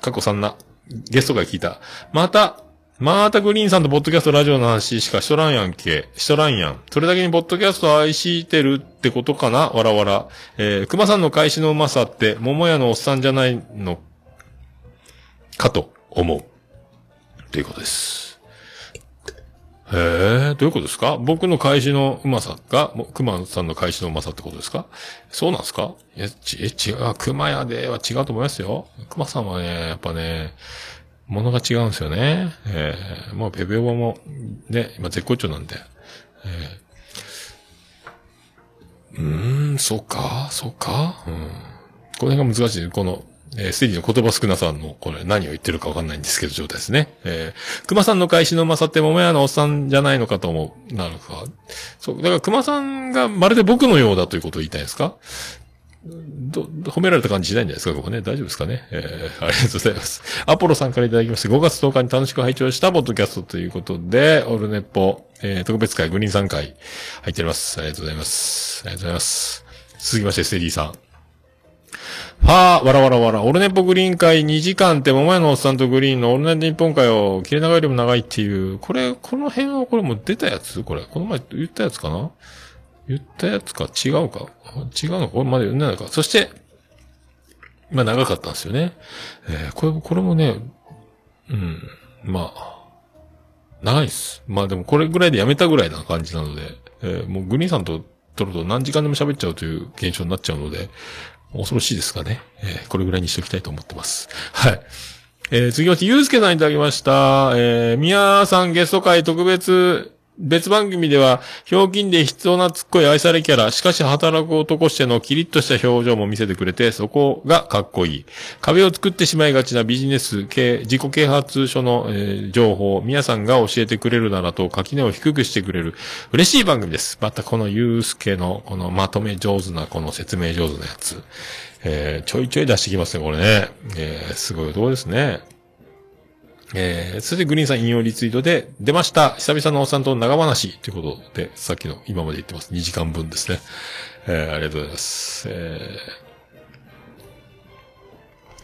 過去3な、ゲストが聞いた。また、またグリーンさんとポッドキャストラジオの話しかしとらんやんけ。しとらんやん。それだけにポッドキャスト愛してるってことかな？わらわら。えー、熊さんの返しのうまさって、桃屋のおっさんじゃないの、かと思う。ということです。へえ、どういうことですか？僕の返しのうまさが、熊さんの返しのうまさってことですか？そうなんですか？え、ち、え、違う、熊屋では違うと思いますよ。熊さんはね、やっぱね、ものが違うんですよね。えー、もうペペオバも、ね、今絶好調なんで。えー、うーん、そうか、そうか、うん。この辺が難しい。この、えー、ステージの言葉少なさんの、これ何を言ってるかわかんないんですけど、状態ですね。えー、熊さんの返しのうまさって桃屋のおっさんじゃないのかと思う。なるほど。そう、だから熊さんがまるで僕のようだということを言いたいんですか、ど褒められた感じしないんじゃないですかここね。大丈夫ですかねえー、ありがとうございます。アポロさんからいただきまして、5月10日に楽しく拝聴したポッドキャストということで、オルネポ、えー、特別会グリーンさん会入っております。ありがとうございます。ありがとうございます。続きまして、ステディさん。はあ、わらわらわら。オルネポグリーン会2時間って、桃屋のおっさんとグリーンのオルネポ日本会を切れ長よりも長いっていう、これ、この辺はこれも出たやつ？これ。この前言ったやつかな？言ったやつか？違うか？違うのか？これまで言ってないか？そして、まあ長かったんですよね。えー、これも、これもね、うん、まあ、長いっす。まあでもこれぐらいでやめたぐらいな感じなので、えーもうグリーンさんと撮ると何時間でも喋っちゃうという現象になっちゃうので、恐ろしいですかね。えーこれぐらいにしときたいと思ってます。はい。えー、次まして、ゆうすけさんいただきました。えー、みやさんゲスト会特別、別番組では、ひょうきんで必要なつっこい愛されキャラ、しかし働く男してのキリッとした表情も見せてくれて、そこがかっこいい。壁を作ってしまいがちなビジネス系、自己啓発書の、えー情報、みやさんが教えてくれるならと、垣根を低くしてくれる、嬉しい番組です。またこのゆうすけの、このまとめ上手な、この説明上手なやつ。えー、ちょいちょい出してきますね、これね。えー、すごいとこですね。えー、それでグリーンさん引用リツイートで、出ました久々のおっさんと長話ということで、さっきの今まで言ってます。2時間分ですね。えー、ありがとうございます。え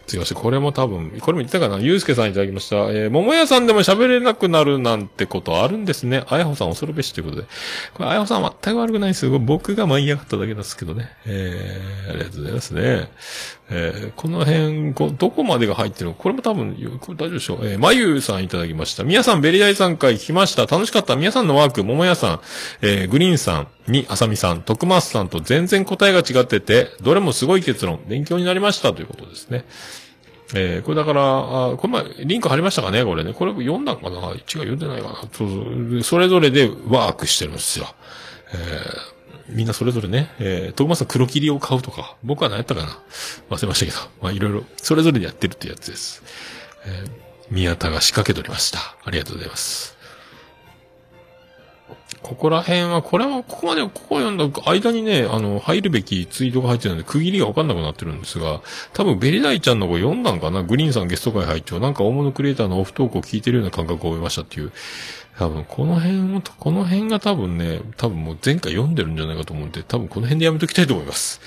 ー、すいません。これも多分、これも言ったかなゆうすけさんいただきました。えー、桃屋さんでも喋れなくなるなんてことあるんですね。あやほさん恐るべしということで。これ、あやほさん全く悪くないです。僕が舞い上がっただけですけどね。えー、ありがとうございますね。えー、この辺、こどこまでが入ってるのこれも多分、これ大丈夫でしょう。えー、まゆうさんいただきました。みやさん、ベリダイさん会聞きました。楽しかった。みやさんのワーク、桃屋さん、えー、グリーンさんに、あさみさん、徳松さんと全然答えが違ってて、どれもすごい結論、勉強になりましたということですね。えー、これだから、あこれ前、リンク貼りましたかねこれね。これ読んだんかな？違う、読んでないかなそうそうそれぞれでワークしてるんですよ。えーみんなそれぞれね、えー、徳松さん黒霧を買うとか、僕は何やったかな忘れましたけど、まあいろいろ、それぞれでやってるってやつです。えー、宮田が仕掛けておりました。ありがとうございます。ここら辺は、これは、ここまで、ここを読んだ間にね、あの、入るべきツイートが入ってるので、区切りがわかんなくなってるんですが、多分ベリダイちゃんの子読んだんかな？グリーンさんゲスト会入っちゃう。なんか大物クリエイターのオフトークを聞いてるような感覚を覚えましたっていう。多分、この辺を、この辺が多分ね、多分もう前回読んでるんじゃないかと思うんで、多分この辺でやめときたいと思います。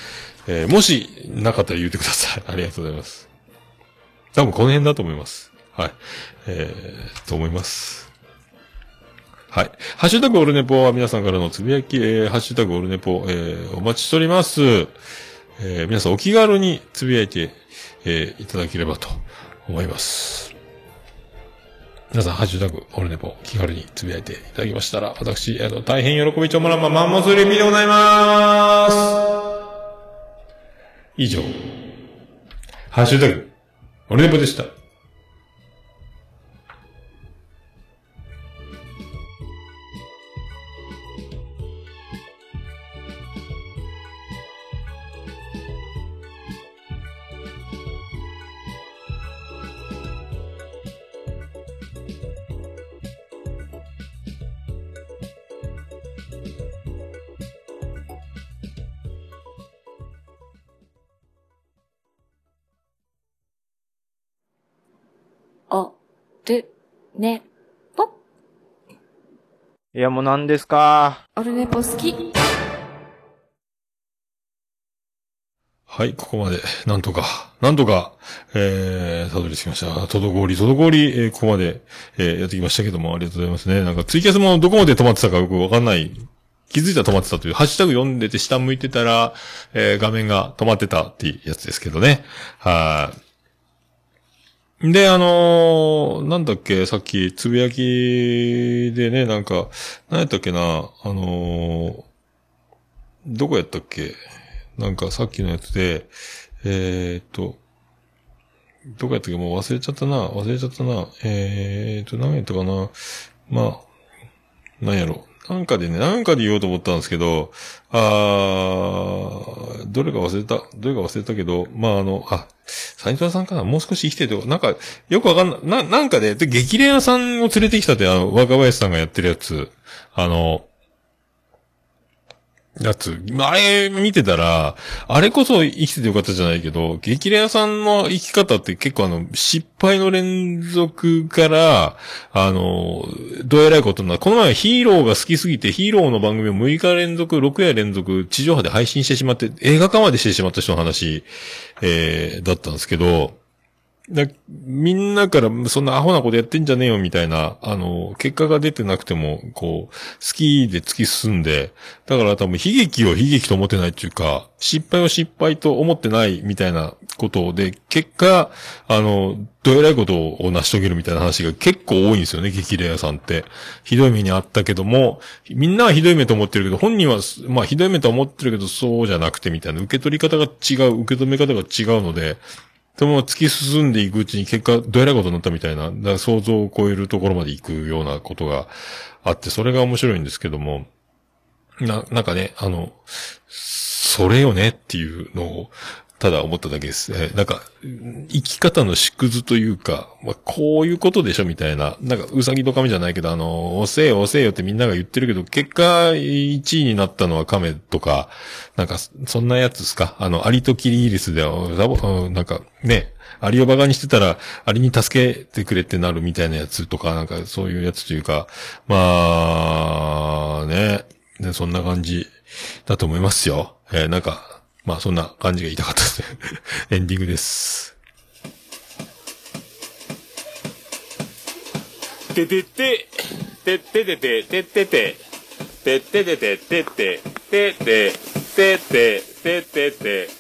えー、もし、なかったら言ってください。ありがとうございます。多分この辺だと思います。はい。えー、と思います。はい。ハッシュタグオルネポは皆さんからのつぶやき、えー、ハッシュタグオルネポ、えー、お待ちしております。えー、皆さんお気軽につぶやいて、えー、いただければと思います。皆さん、ハッシュタグ、オルネポ、気軽につぶやいていただきましたら、私、あの、大変喜びちょもらんま、マンモスレミでございまーす。以上、ハッシュタグ、オルネポでした。る、ね、ぽ。いや、もう何ですか？オルネポ好き。はい、ここまで、なんとか、なんとか、えー、たどり着きました。滞り、滞り、えー、ここまで、えー、やってきましたけども、ありがとうございますね。なんか、ツイキャスもどこまで止まってたかよくわかんない。気づいたら止まってたという、ハッシュタグ読んでて下向いてたら、えー、画面が止まってたっていうやつですけどね。はい。で、あのーなんだっけ、さっき、つぶやきでね、なんか、何やったっけな、あのーどこやったっけなんかさっきのやつで、えー、っと、どこやったっけもう忘れちゃったな。忘れちゃったな。えー、っと、何やったかな。まあ、何やろ。なんかでね、なんかで言おうと思ったんですけど、あー、どれか忘れた、どれか忘れたけど、まああの、あ、サニトラさんかな？もう少し生きてて、なんか、よくわかんない、な、なんかで、で、激レアさんを連れてきたって、あの、若林さんがやってるやつ、あの、やつ、あれ見てたら、あれこそ生きててよかったじゃないけど、激レアさんの生き方って結構あの、失敗の連続から、あの、どうやらいことな。この前ヒーローが好きすぎて、ヒーローの番組を6日連続、6夜連続、地上波で配信してしまって、映画化までしてしまった人の話、えー、だったんですけど、だみんなから、そんなアホなことやってんじゃねえよ、みたいな、あの、結果が出てなくても、こう、好きで突き進んで、だから多分悲劇を悲劇と思ってないっていうか、失敗を失敗と思ってないみたいなことで、結果、あの、どえらいことを成し遂げるみたいな話が結構多いんですよね、激レアさんって。ひどい目にあったけども、みんなはひどい目と思ってるけど、本人は、まあひどい目と思ってるけど、そうじゃなくてみたいな、受け取り方が違う、受け止め方が違うので、でも突き進んでいくうちに結果、どえらいことになったみたいな、だから想像を超えるところまで行くようなことがあって、それが面白いんですけども、な、なんかね、あの、それよねっていうのを、ただ思っただけです。えーなんか、生き方の縮図というか、まあ、こういうことでしょみたいな。なんか、うさぎと亀じゃないけど、あの、押せよ押せよってみんなが言ってるけど、結果、1位になったのは亀とか、なんか、そんなやつですか？あの、アリとキリギリスで、ザボうんなんか、ね、アリをバカにしてたら、アリに助けてくれってなるみたいなやつとか、なんか、そういうやつというか、まあ、ね、ねそんな感じだと思いますよ。えーなんか、まあそんな感じが言いたかったですね。エンディングです。てててて、てててて、ててて、てててて、てて、てて、てて、ててて、てて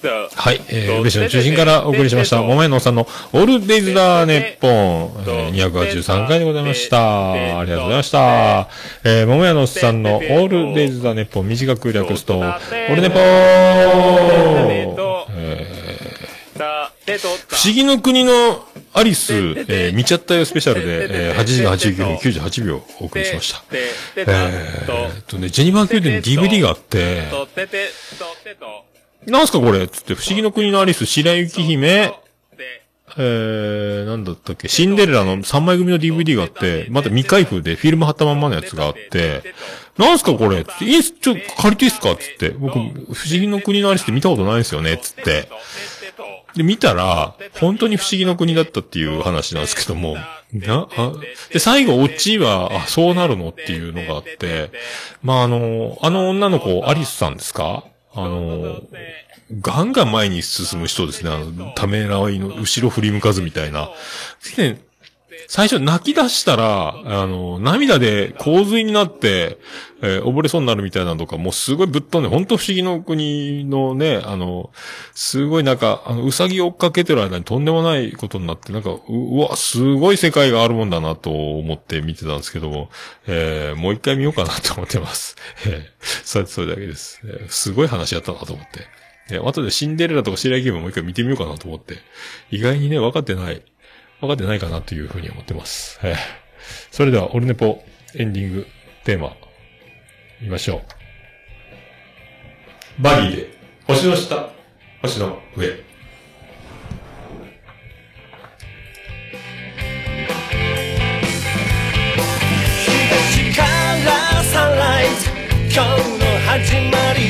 と。はい、えー、宇部市の中心からお送りしました、桃屋のおっさんのオールデイズ・ダー・ネッポン、えー、283回でございました。ありがとうございました。えー、桃屋のおっさんのオールデイズ・ダー・ネッポン、短く略すと、オールネポー。えー。不思議の国のアリス、えー、見ちゃったよスペシャルで、えー、8時間89分98秒お送りしました。て、てえた、ーっとね、ジェニファー・キューデンに DVD があって、なんすかこれ？つって、不思議の国のアリス、白雪姫、て、えー、なんだったっけ、シンデレラの3枚組の DVD があって、また未開封でフィルム貼ったまんまのやつがあって、なんすかこれ？つって、いいっす、ちょ、借りていいっすか？つって、僕、不思議の国のアリスって見たことないんですよね？つって。で、見たら、本当に不思議の国だったっていう話なんですけども、な、あで、最後、オチは、あ、そうなるの？っていうのがあって、まあ、あの、あの女の子、アリスさんですか？あの、ガンガン前に進む人ですね。あの、ためらいの後ろ振り向かずみたいな。最初泣き出したら、あの、涙で洪水になって、えー溺れそうになるみたいなのとか、もうすごいぶっ飛んで、本当不思議の国のね、あの、すごいなんか、あの、うさぎ追っかけてる間にとんでもないことになって、なんか、うわ、すごい世界があるもんだなと思って見てたんですけども、えーもう一回見ようかなと思ってます。えーそれ、それだけです。えーすごい話やったなと思って。えー後でシンデレラとか白雪姫もう一回見てみようかなと思って。意外にね、分かってない。分かってないかなというふうに思ってます。えーそれでは、オルネポエンディングテーマ、見ましょう。バギーで、星の下、星の上。東からサンライズ今日の始まり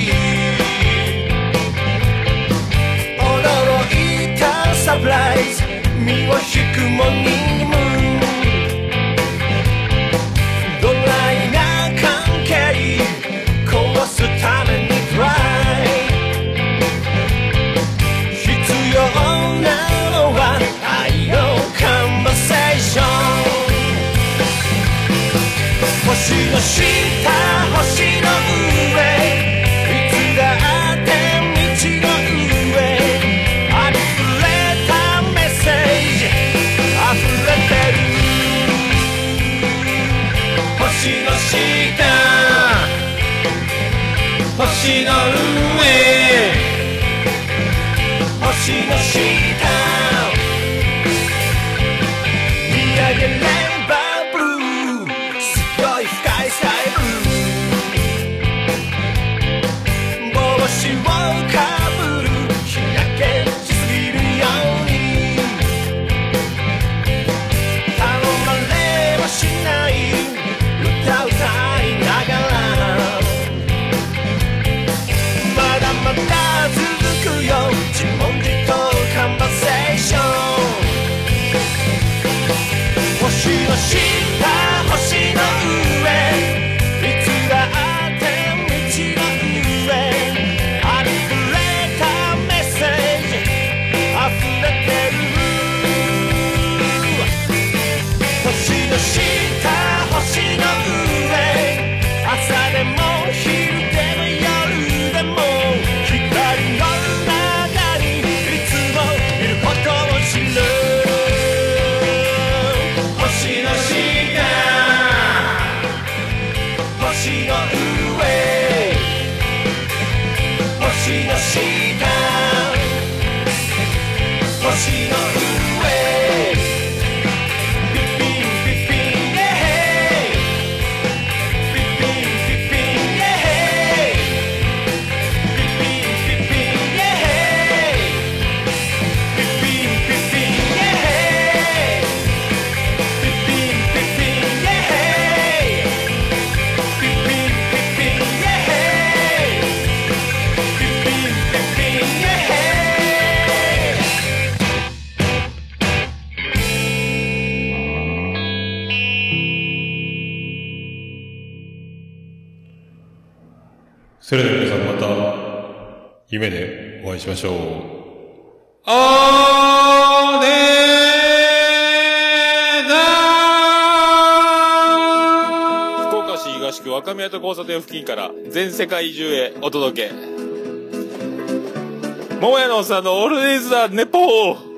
驚いたサプライズ身を引くモーニングムーンドライな関係壊すためにトライ必要なのは愛のカンバセーション星の下星ましょう。あーねーー福岡市東区若宮と交差点付近から全世界中へお届け。桃屋のおっさんのオールディーズ・ザ・ネポー